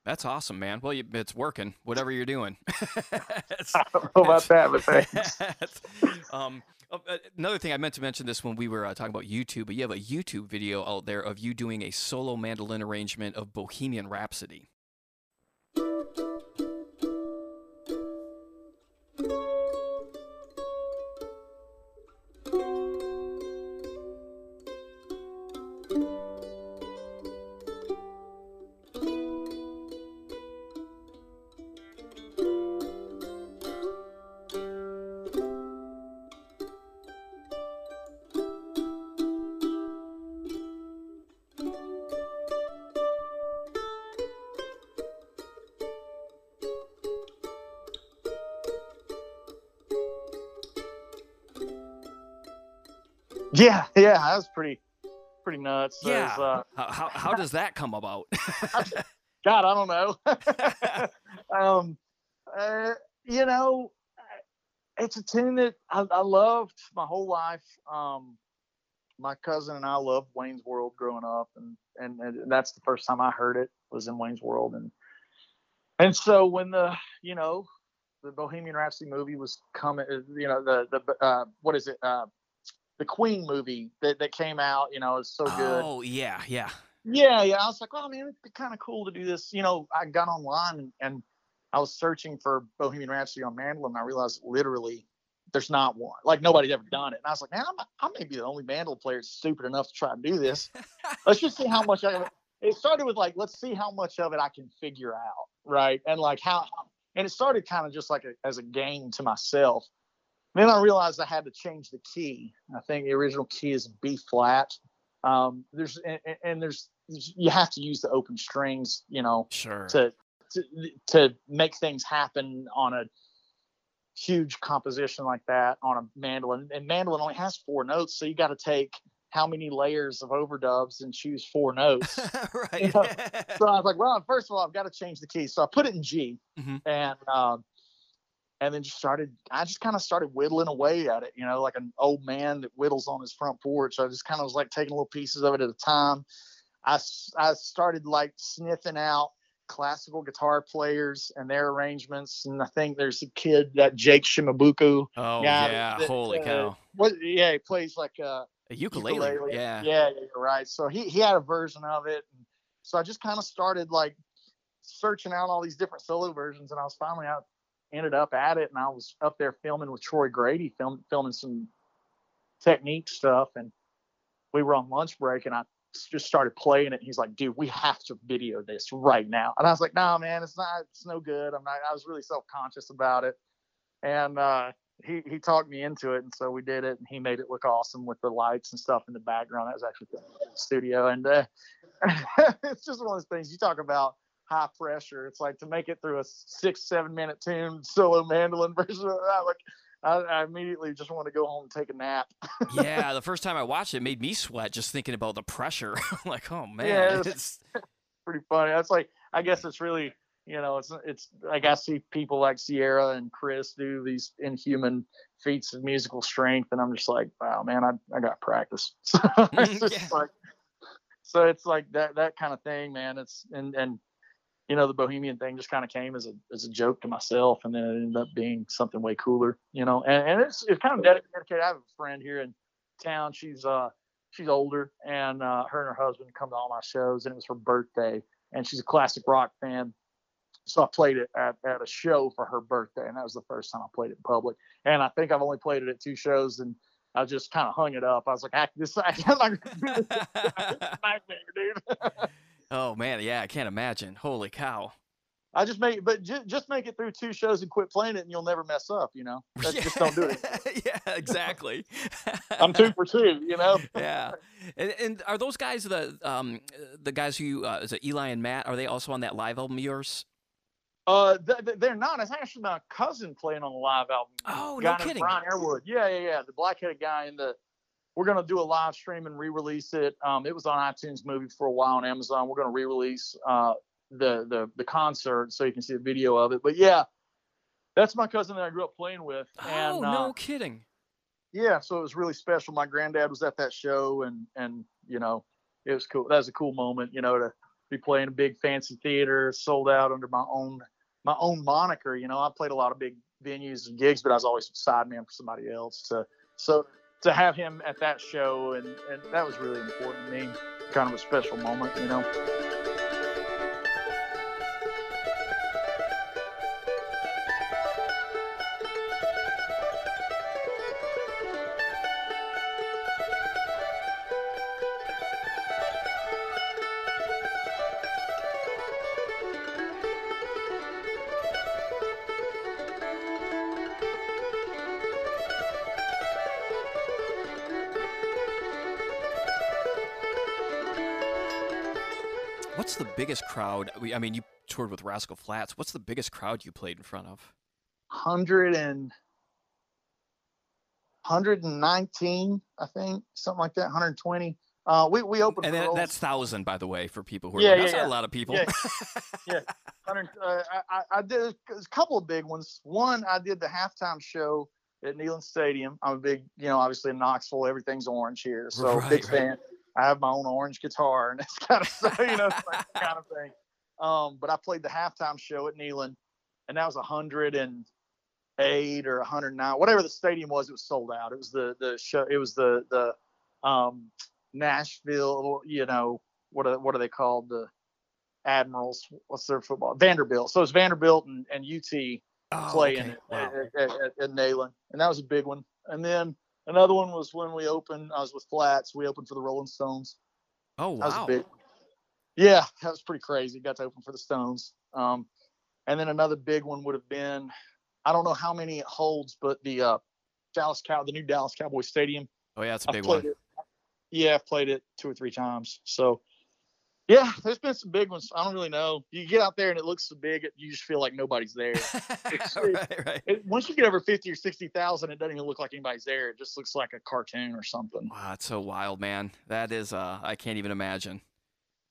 That's awesome, man. Well, you, it's working. Whatever you're doing. I don't know about that, but thanks. um, oh, uh, another thing I meant to mention this when we were uh, talking about YouTube, but you have a YouTube video out there of you doing a solo mandolin arrangement of Bohemian Rhapsody. Yeah, yeah, that was pretty pretty nuts. Yeah. Uh, how, how does that come about? God, I don't know. um, uh, you know, it's a tune that I, I loved my whole life. Um, my cousin and I loved Wayne's World growing up, and, and, and that's the first time I heard it was in Wayne's World, and and so when the you know the Bohemian Rhapsody movie was coming, you know the the uh, what is it? Uh, the Queen movie that, that came out, you know, is so good. Oh yeah, yeah. Yeah, yeah. I was like, oh man, it'd be kind of cool to do this. You know, I got online and, and I was searching for Bohemian Rhapsody on mandolin. And I realized literally there's not one. Like nobody's ever done it. And I was like, man, I'm, I may be the only mandolin player stupid enough to try and do this. let's just see how much I. It started with like, let's see how much of it I can figure out, right? And like how, and it started kind of just like a, as a game to myself. Then I realized I had to change the key. I think the original key is B flat. Um, there's and, and there's you have to use the open strings, you know, sure. to, to to make things happen on a huge composition like that on a mandolin. And mandolin only has four notes, so you got to take how many layers of overdubs and choose four notes. right. You know? so I was like, well, first of all, I've got to change the key. So I put it in G, mm-hmm. and um, and then just started i just kind of started whittling away at it you know like an old man that whittles on his front porch i just kind of was like taking little pieces of it at a time i, I started like sniffing out classical guitar players and their arrangements and i think there's a kid that jake shimabukuro oh yeah that, holy uh, cow what yeah he plays like uh, a ukulele. ukulele. Yeah. yeah yeah right so he, he had a version of it so i just kind of started like searching out all these different solo versions and i was finally out ended up at it and I was up there filming with Troy Grady, film, filming some technique stuff. And we were on lunch break and I just started playing it. He's like, dude, we have to video this right now. And I was like, no, nah, man, it's not, it's no good. I'm not, I was really self-conscious about it. And, uh, he, he talked me into it. And so we did it and he made it look awesome with the lights and stuff in the background. That was actually the studio. And, uh, it's just one of those things you talk about high pressure. It's like to make it through a six, seven minute tune solo mandolin version of that. Like I, I, immediately just want to go home and take a nap. yeah, the first time I watched it, it made me sweat just thinking about the pressure. like, oh man, yeah, it's, it's pretty funny. That's like I guess it's really you know it's it's like I see people like Sierra and Chris do these inhuman feats of musical strength, and I'm just like, wow, man, I I got practice. so it's mm, yeah. like so it's like that that kind of thing, man. It's and and you know, the Bohemian thing just kind of came as a as a joke to myself, and then it ended up being something way cooler, you know. And, and it's it's kind of dedicated. I have a friend here in town. She's uh she's older, and uh, her and her husband come to all my shows, and it was her birthday, and she's a classic rock fan, so I played it at, at a show for her birthday, and that was the first time I played it in public. And I think I've only played it at two shows, and I just kind of hung it up. I was like, "Act this, I'm like, this nightmare, dude." oh man, yeah, I can't imagine. Holy cow! I just make, but j- just make it through two shows and quit playing it, and you'll never mess up. You know, That's, yeah. just don't do it. yeah, exactly. I'm two for two. You know. yeah, and, and, are those guys the um the guys who uh, is it Eli and Matt? Are they also on that live album of yours? Uh, th- they're not. It's actually my cousin playing on the live album. Oh, guy no kidding. Brian Airwood. Yeah, yeah, yeah. The black-headed guy in the. We're gonna do a live stream and re-release it. Um, it was on iTunes Movie for a while on Amazon. We're gonna re-release uh the the the concert so you can see a video of it. But yeah, that's my cousin that I grew up playing with. And, oh, no uh, kidding. Yeah, so it was really special. My granddad was at that show, and and you know, it was cool. That was a cool moment, you know, to be playing a big fancy theater, sold out under my own my own moniker. You know, I played a lot of big venues and gigs, but I was always sideman for somebody else. To, so to have him at that show, and and that was really important to me. Kind of a special moment, you know. Crowd? I mean, you toured with Rascal Flatts. What's the biggest crowd you played in front of? 100 and 119, I think, something like that. 120. Uh, we we opened. And then, that's thousand, by the way, for people who are. Yeah, like, yeah, that's yeah. a lot of people. Yeah, yeah. 100, uh, I, I did a couple of big ones. One, I did the halftime show at Neyland Stadium. I'm a big, you know, obviously in Knoxville, everything's orange here, so Right, big right. I have my own orange guitar, and it's kind of so, you know, like kind of thing. Um, but I played the halftime show at Neyland, and that was a 108 or a 109, whatever the stadium was. It was sold out. It was the the show. It was the the um, Nashville. You know what are what are they called? The Admirals. What's their football? Vanderbilt. So it's Vanderbilt and, and UT Oh, playing okay. it Wow. at, at, at, at Neyland, and that was a big one. And then another one was when we opened. I was with Flatts. We opened for the Rolling Stones. Oh That was wow. a big. Yeah, that was pretty crazy. Got to open for the Stones. Um, and then another big one would have been, I don't know how many it holds, but the uh, Dallas Cow, the new Dallas Cowboy Stadium. Oh yeah, it's a big one. it. Yeah, I've played it two or three times. So, yeah, there's been some big ones. I don't really know. You get out there and it looks so big, you just feel like nobody's there. right, right. It, once you get over fifty or sixty thousand, it doesn't even look like anybody's there. It just looks like a cartoon or something. Wow, it's so wild, man. That is, uh, I can't even imagine.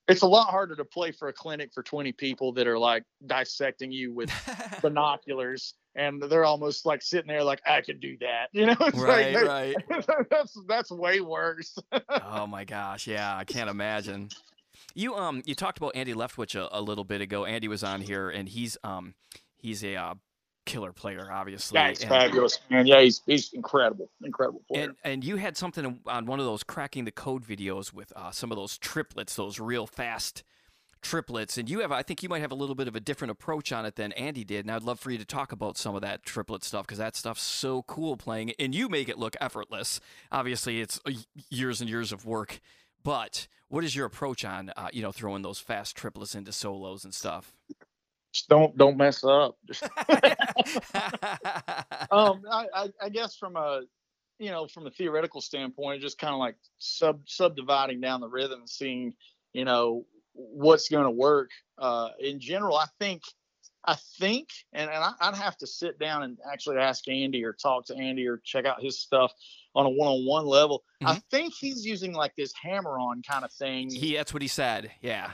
It's a lot harder to play for a clinic for twenty people that are like dissecting you with binoculars, and they're almost like sitting there like I could do that. You know, it's right, like, right. that's that's way worse. Oh my gosh, yeah, I can't imagine. You um, you talked about Andy Leftwich a, a little bit ago. Andy was on here, and he's um, he's a uh, killer player, obviously. Yeah, he's and, fabulous, man. Yeah, he's he's incredible, incredible player. and and you had something on one of those cracking the code videos with uh, some of those triplets, those real fast triplets, and you have I think you might have a little bit of a different approach on it than Andy did, and I'd love for you to talk about some of that triplet stuff because that stuff's so cool playing, and you make it look effortless. Obviously, it's years and years of work, but what is your approach on uh, you know throwing those fast triplets into solos and stuff? Just don't don't mess up. Um, I, I, I guess from a you know from a theoretical standpoint, just kind of like sub subdividing down the rhythm, and seeing you know what's going to work. Uh, in general, I think I think, and, and I, I'd have to sit down and actually ask Andy or talk to Andy or check out his stuff on a one-on-one level. I think he's using like this hammer-on kind of thing. he that's what he said. Yeah.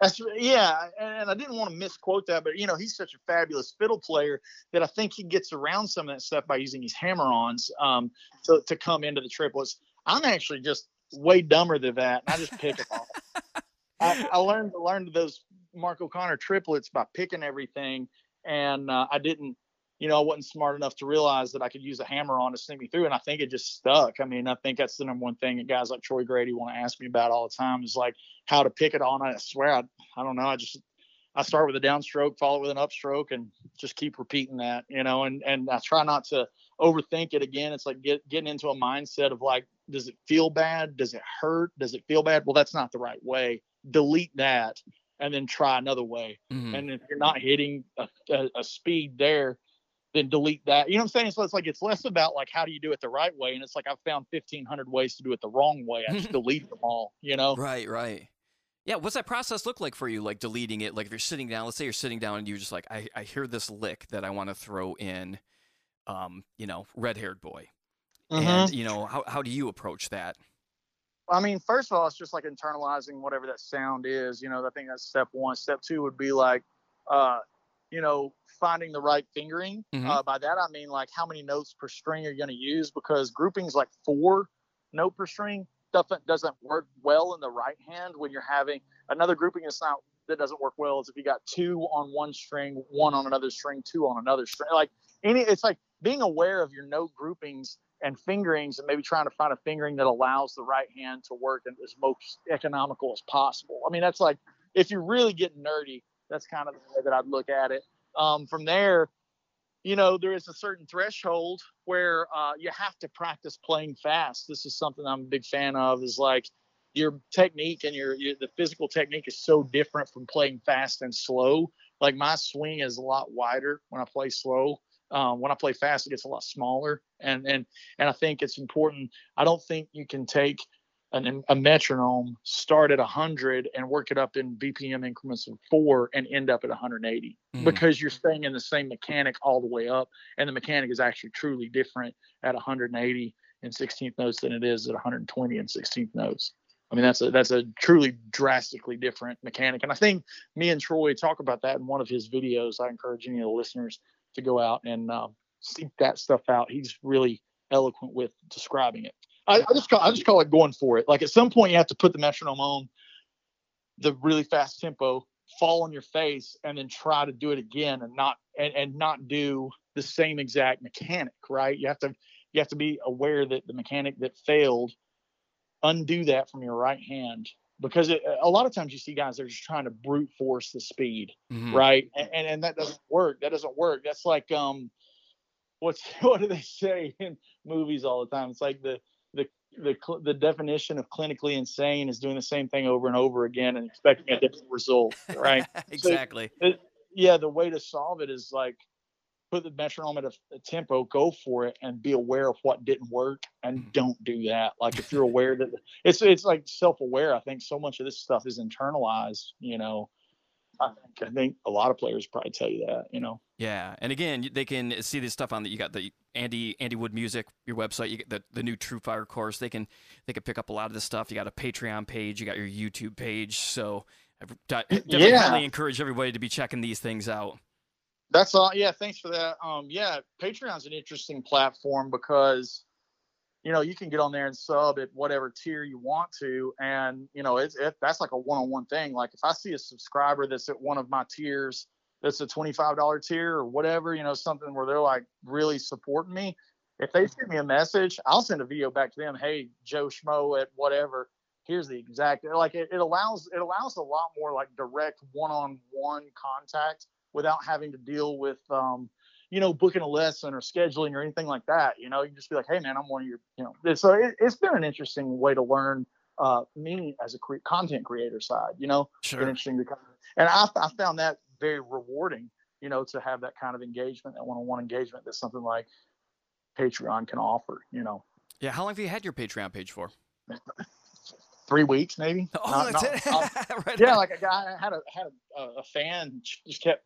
That's yeah, and I didn't want to misquote that, but you know, he's such a fabulous fiddle player that I think he gets around some of that stuff by using his hammer-ons um, to to come into the triplets. I'm actually just way dumber than that, and I just pick them off. I, I learned learned those Mark O'Connor triplets by picking everything, and uh, I didn't, you know, I wasn't smart enough to realize that I could use a hammer on to sneak me through, and I think it just stuck. I mean, I think that's the number one thing that guys like Troy Grady want to ask me about all the time is like how to pick it on. I swear, I, I don't know. I just I start with a downstroke, follow it with an upstroke, and just keep repeating that, you know. And and I try not to overthink it again. It's like get, getting into a mindset of like, does it feel bad? Does it hurt? Does it feel bad? Well, that's not the right way. Delete that and then try another way. Mm-hmm. And if you're not hitting a, a, a, speed there, then delete that. You know what I'm saying? So it's like it's less about like how do you do it the right way, and it's like I've found 1,500 ways to do it the wrong way. I just delete them all. You know? Right, right. Yeah, what's that process look like for you? Like deleting it, like if you're sitting down, let's say you're sitting down and you're just like, I, I hear this lick that I want to throw in, um, you know, red haired boy. Mm-hmm. And, you know, how, how do you approach that? I mean, first of all, it's just like internalizing whatever that sound is. You know, I think that's step one. Step two would be like, uh, you know, finding the right fingering. Mm-hmm. Uh, by that, I mean like how many notes per string are you going to use? Because groupings like four note per string doesn't doesn't work well in the right hand when you're having another grouping is not that doesn't work well is if you got two on one string, one on another string, two on another string. Like any, it's like being aware of your note groupings and fingerings, and maybe trying to find a fingering that allows the right hand to work as most economical as possible. I mean, that's like if you're really getting nerdy, that's kind of the way that I'd look at it. Um, from there, you know, there is a certain threshold where uh, you have to practice playing fast. This is something I'm a big fan of. Is like your technique and your, your the physical technique is so different from playing fast and slow. Like my swing is a lot wider when I play slow. Um, when I play fast, it gets a lot smaller, and and and I think it's important. I don't think you can take an, a metronome, start at 100 and work it up in BPM increments of four and end up at 180 mm. because you're staying in the same mechanic all the way up. And the mechanic is actually truly different at 180 and 16th notes than it is at 120 and 16th notes. I mean, that's a that's a truly drastically different mechanic. And I think me and Troy talk about that in one of his videos. I encourage any of the listeners to go out and uh, seek that stuff out. He's really eloquent with describing it. I, I, just call I just call it going for it. Like at some point you have to put the metronome on the really fast tempo, fall on your face, and then try to do it again and not and, and not do the same exact mechanic, right? You have to you have to be aware that the mechanic that failed, undo that from your right hand because it, a lot of times you see guys they're just trying to brute force the speed, mm-hmm. right? And, and, and that doesn't work. That doesn't work. That's like um, what's what do they say in movies all the time? It's like the the the the definition of clinically insane is doing the same thing over and over again and expecting a different result, right? exactly. So, it, yeah, the way to solve it is like put the metronome at a, a, tempo, go for it, and be aware of what didn't work, and mm-hmm. don't do that. Like if you're aware that it's it's like self aware. I think so much of this stuff is internalized, you know, I think I think a lot of players probably tell you that, you know. Yeah, and again, they can see this stuff on the you got the Andy Andy Wood Music, your website, you get the the new TrueFire course. They can they can pick up a lot of this stuff. You got a Patreon page, you got your YouTube page. So I definitely yeah. encourage everybody to be checking these things out. That's all. Yeah, thanks for that. Um, yeah, Patreon's an interesting platform because you know, you can get on there and sub at whatever tier you want to, and you know, it's it, that's like a one-on-one thing. Like if I see a subscriber that's at one of my tiers, that's a twenty-five dollar tier or whatever, you know, something where they're like really supporting me. If they send me a message, I'll send a video back to them. Hey, Joe Schmo at whatever. Here's the exact like it, it allows it allows a lot more like direct one-on-one contact without having to deal with um, you know, booking a lesson or scheduling or anything like that. You know, you just be like, hey, man, I'm one of your, you know, so it, has been an interesting way to learn uh, me as a cre- content creator side, you know, sure. interesting to kind of, and I, I found that very rewarding, you know, to have that kind of engagement, that one-on-one engagement that something like Patreon can offer, you know. Yeah. How long have you had your Patreon page for? Three weeks, maybe. Oh, not, that's not, it. right yeah, like a guy had a had a, a fan just kept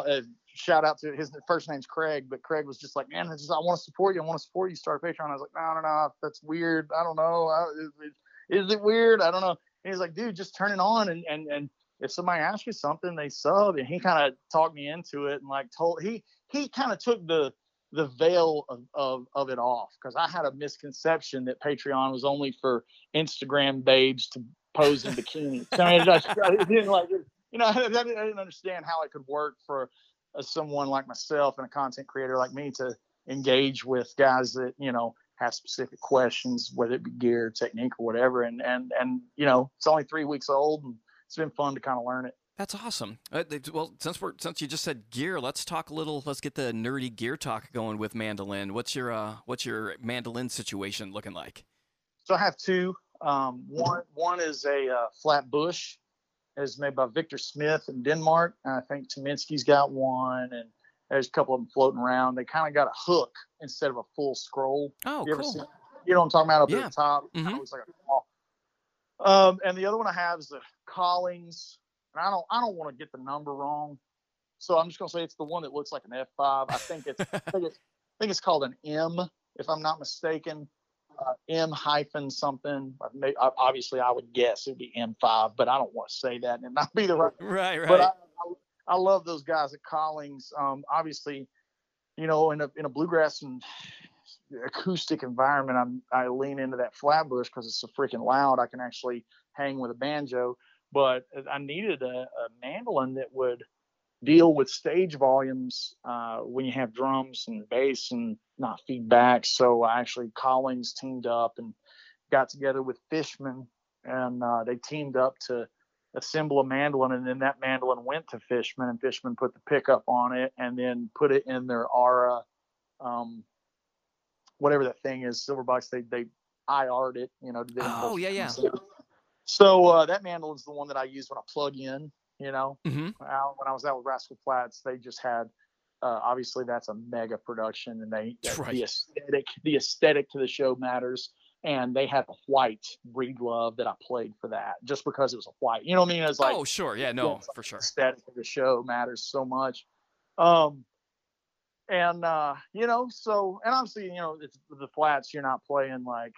uh, shout out to his first name's Craig, but Craig was just like, man, I, just, I want to support you. I want to support you. Start a Patreon. I was like, no, no, no, that's weird. I don't know. Is, is it weird? I don't know. And he's like, dude, just turn it on. And, and, and if somebody asks you something, they sub. And he kind of talked me into it and like told, he, he kind of took the, the veil of, of, of it off because I had a misconception that Patreon was only for Instagram babes to pose in bikinis. I mean, I, didn't like you know, I, I, didn't understand how it could work for uh, someone like myself and a content creator like me to engage with guys that you know have specific questions, whether it be gear, technique, or whatever. And and and you know, it's only three weeks old, and it's been fun to kind of learn it. That's awesome. Uh, well, since we're since you just said gear, let's talk a little. Let's get the nerdy gear talk going with mandolin. What's your uh, what's your mandolin situation looking like? So I have two. Um, one one is a uh, flat bush, is made by Victor Smith in Denmark. And I think Tyminski's got one, and there's a couple of them floating around. They kind of got a hook instead of a full scroll. Oh, you cool. you know what I'm talking about up yeah. at the top? Mm-hmm. Looks like a claw. Um, and the other one I have is the Collings, and I don't I don't want to get the number wrong, so I'm just gonna say it's the one that looks like an F5. I think it's I think it's, I think it's called an M, if I'm not mistaken. Uh, M hyphen something. Obviously, I would guess it'd be M5, but I don't want to say that and not be the right. Right, right. But I, I, I love those guys at Collings. Um, obviously, you know, in a in a bluegrass and acoustic environment, I'm I lean into that flatbush because it's so freaking loud. I can actually hang with a banjo, but I needed a, a mandolin that would deal with stage volumes uh, when you have drums and bass and not feedback. So I actually Collings teamed up and got together with Fishman, and uh, they teamed up to assemble a mandolin, and then that mandolin went to Fishman, and Fishman put the pickup on it, and then put it in their Aura, um, whatever that thing is, Silverbox. They they IR'd it, you know. Oh yeah, yeah. So uh, that is the one that I use when I plug in. You know, mm-hmm. out, when I was out with Rascal Flatts, they just had. Uh, obviously, that's a mega production, and they right. the aesthetic the aesthetic to the show matters. And they had a white Breedlove that I played for that, just because it was a white. You know what I mean? It's like oh sure, yeah, no, for sure. Aesthetic of the show matters so much. Um, and uh, you know, so and obviously, you know, it's the Flatts. You're not playing like,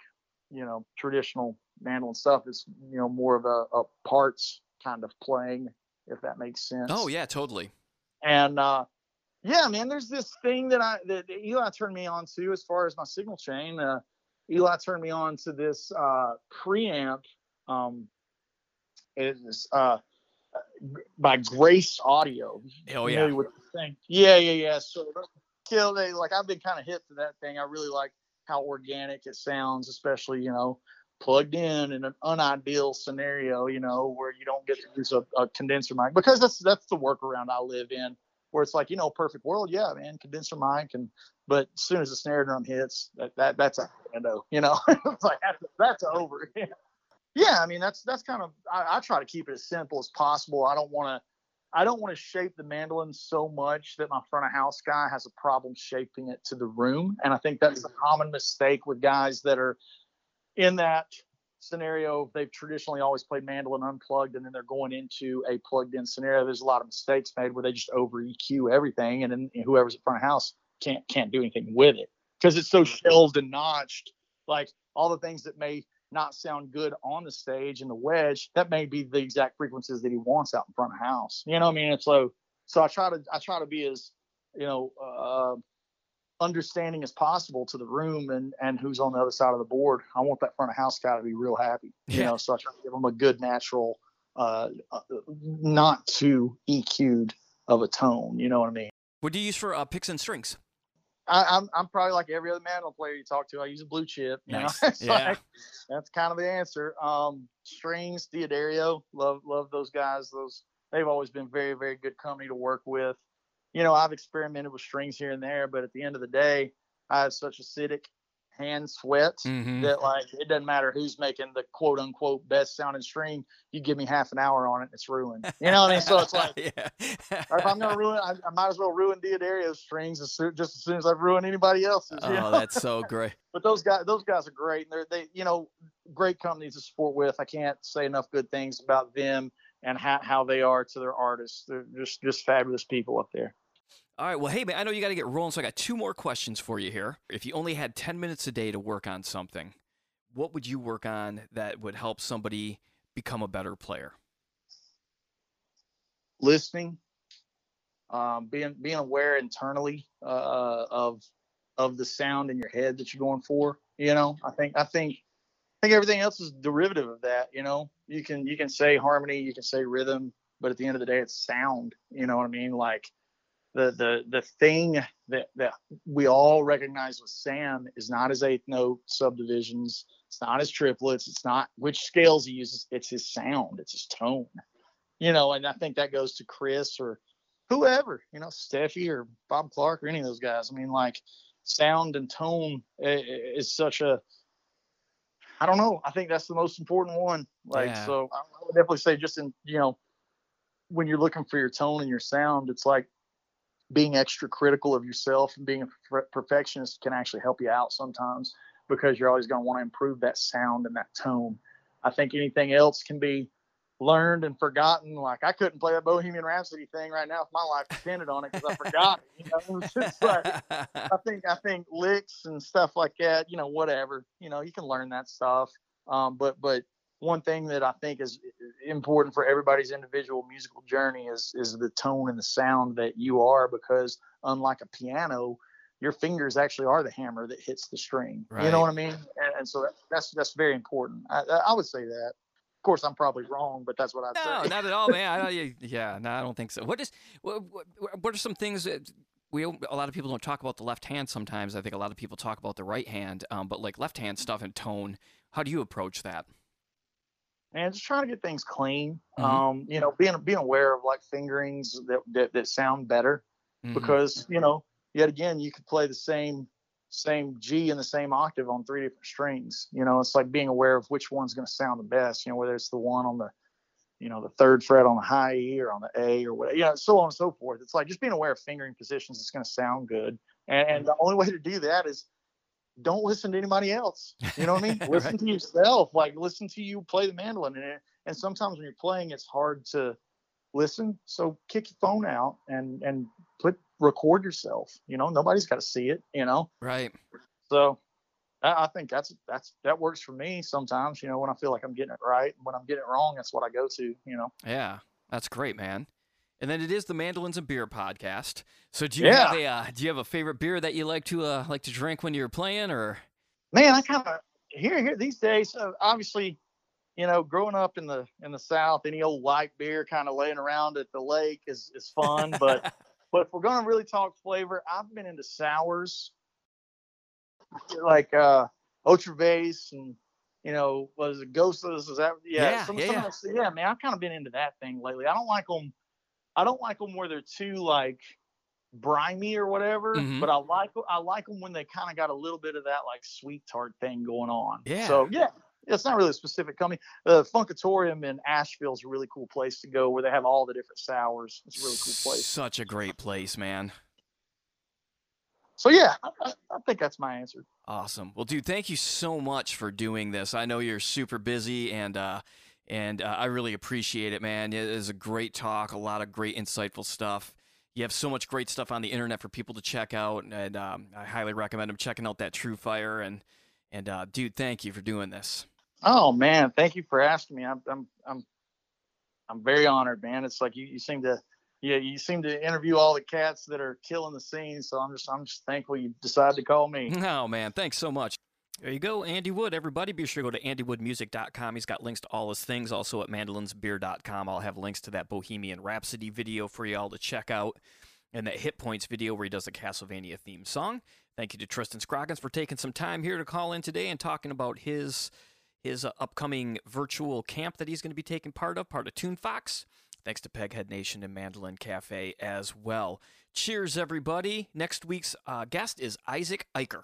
you know, traditional mandolin stuff. It's you know more of a, a parts kind of playing if that makes sense. Oh yeah, totally. And uh, yeah, man, there's this thing that I that Eli turned me on to as far as my signal chain. Uh, Eli turned me on to this uh, preamp. Um, it is uh, by Grace Audio. Oh yeah. With the thing. Yeah, yeah, yeah. So kill they like I've been kind of hit to that thing. I really like how organic it sounds, especially you know plugged in in an unideal scenario, you know, where you don't get to use a, a, condenser mic because that's that's the workaround I live in, where it's like, you know, perfect world, yeah, man, condenser mic, and but as soon as the snare drum hits, that, that that's a window, you know, it's like that's, that's over. yeah, I mean that's that's kind of I, I try to keep it as simple as possible. I don't want to. I don't want to shape the mandolin so much that my front of house guy has a problem shaping it to the room. And I think that's a mm-hmm. common mistake with guys that are in that scenario, they've traditionally always played mandolin unplugged, and then they're going into a plugged-in scenario. There's a lot of mistakes made where they just over EQ everything, and then whoever's at front of house can't can't do anything with it because it's so mm-hmm. shelved and notched. Like all the things that may not sound good on the stage in the wedge, that may be the exact frequencies that he wants out in front of house. You know what I mean? And so so I try to I try to be as you know uh, understanding as possible to the room and and who's on the other side of the board. I want that front of house guy to be real happy, you Yeah. know. So I try to give him a good natural, uh, uh, not too EQ'd of a tone. You know what I mean? What do you use for uh, picks and strings? I, I'm I'm probably like every other mandolin player you talk to. I use a blue chip. You Nice. know? Yeah. like- that's kind of the answer. Um, strings, D'Addario, love love those guys. Those they've always been very very good company to work with. You know, I've experimented with strings here and there, but at the end of the day, I have such acidic hand sweat Mhm. that like it doesn't matter who's making the quote unquote best sounding string. You give me half an hour on it, and it's ruined. You know what I mean? So it's like yeah. if I'm gonna ruin, I, I might as well ruin D'Addario's strings as soon, just as soon as I've ruined anybody else's. oh, know? that's so great. but those guys, those guys are great, and they're they, you know, great companies to support with. I can't say enough good things about them and how, how they are to their artists. They're just just fabulous people up there. All right. Well, hey, man, I know you got to get rolling, so I got two more questions for you here. If you only had 10 minutes a day to work on something, what would you work on that would help somebody become a better player? Listening, um, being being aware internally uh, of of the sound in your head that you're going for. You know, I think I think I think everything else is derivative of that. You know, you can you can say harmony, you can say rhythm, but at the end of the day, it's sound. You know what I mean? Like the the the thing that that we all recognize with Sam is not his eighth note subdivisions. It's not his triplets. It's not which scales he uses. It's his sound. It's his tone. you know, and I think that goes to Chris or whoever, you know, Steffi or Bob Clark or any of those guys. I mean, like sound and tone is such a, I don't know. I think that's the most important one. Like, yeah. so I would definitely say just in, you know, when you're looking for your tone and your sound, it's like being extra critical of yourself and being a perfectionist can actually help you out sometimes because you're always going to want to improve that sound and that tone. I think anything else can be learned and forgotten. Like I couldn't play that Bohemian Rhapsody thing right now if my life depended on it because I forgot it. You know, it's just like I think I think licks and stuff like that. You know, whatever. You know, you can learn that stuff. Um, but but one thing that I think is important for everybody's individual musical journey is is the tone and the sound that you are because unlike a piano your fingers actually are the hammer that hits the string right. you know what i mean and, and so that's that's very important I, I would say that Of course, I'm probably wrong, but that's what I'd no, say. Not at all, man. I, yeah, no, I don't think so. What is what, what are some things that we a lot of people don't talk about the left hand sometimes. I think a lot of people talk about the right hand, um, but like left hand stuff and tone. How do you approach that? And just trying to get things clean. Mm-hmm. Um, you know, being being aware of like fingerings that that, that sound better, mm-hmm. because you know, yet again, you could play the same same G in the same octave on three different strings. You know, it's like being aware of which one's going to sound the best. You know, whether it's the one on the, you know, the third fret on the high E or on the A or whatever. Yeah, so on and so forth. It's like just being aware of fingering positions that's going to sound good. And, and, the only way to do that is don't listen to anybody else. You know what I mean? listen right. to yourself. Like listen to you play the mandolin. And, and sometimes when you're playing, it's hard to listen. So kick your phone out and and put record yourself. You know, nobody's got to see it. You know, right? So I, I think that's that's that works for me sometimes. You know, when I feel like I'm getting it right, And when I'm getting it wrong, that's what I go to. You know. Yeah, that's great, man. And then it is the Mandolins and Beer podcast. So do you yeah. have a uh, do you have a favorite beer that you like to uh, like to drink when you're playing, or? Man, I kind of here here these days. Uh, obviously, you know, growing up in the in the South, any old light beer kind of laying around at the lake is is fun. but but if we're gonna really talk flavor, I've been into sours, like uh Otra Vez and you know, was it Ghostless? Is that yeah? Yeah, some, yeah, some, yeah, man. I've kind of been into that thing lately. I don't like them. I don't like them where they're too like briny or whatever. Mm-hmm. But I like I like them when they kind of got a little bit of that like sweet tart thing going on. Yeah. So yeah, it's not really a specific company. The uh, Funkatorium in Asheville is a really cool place to go where they have all the different sours. It's a really cool place. Such a great place, man. So yeah, I, I, think that's my answer. Awesome. Well, dude, thank you so much for doing this. I know you're super busy, and uh, and uh, I really appreciate it, man. It is a great talk, a lot of great insightful stuff. You have so much great stuff on the internet for people to check out, and um, I highly recommend them checking out that TrueFire. And and uh, dude, thank you for doing this. Oh man, thank you for asking me. I'm I'm I'm I'm very honored, man. It's like you, you seem to yeah, you seem to interview all the cats that are killing the scene. So I'm just I'm just thankful you decided to call me. Oh man, thanks so much. There you go, Andy Wood. Everybody, be sure to go to andywoodmusic.com. He's got links to all his things. Also at mandolinsbeer.com, I'll have links to that Bohemian Rhapsody video for y'all to check out, and that Hit Points video where he does the Castlevania theme song. Thank you to Tristan Scroggins for taking some time here to call in today and talking about his his uh, upcoming virtual camp that he's going to be taking part of, part of TuneFox. Thanks to Peghead Nation and Mandolin Cafe as well. Cheers, everybody. Next week's uh, guest is Isaac Eicher.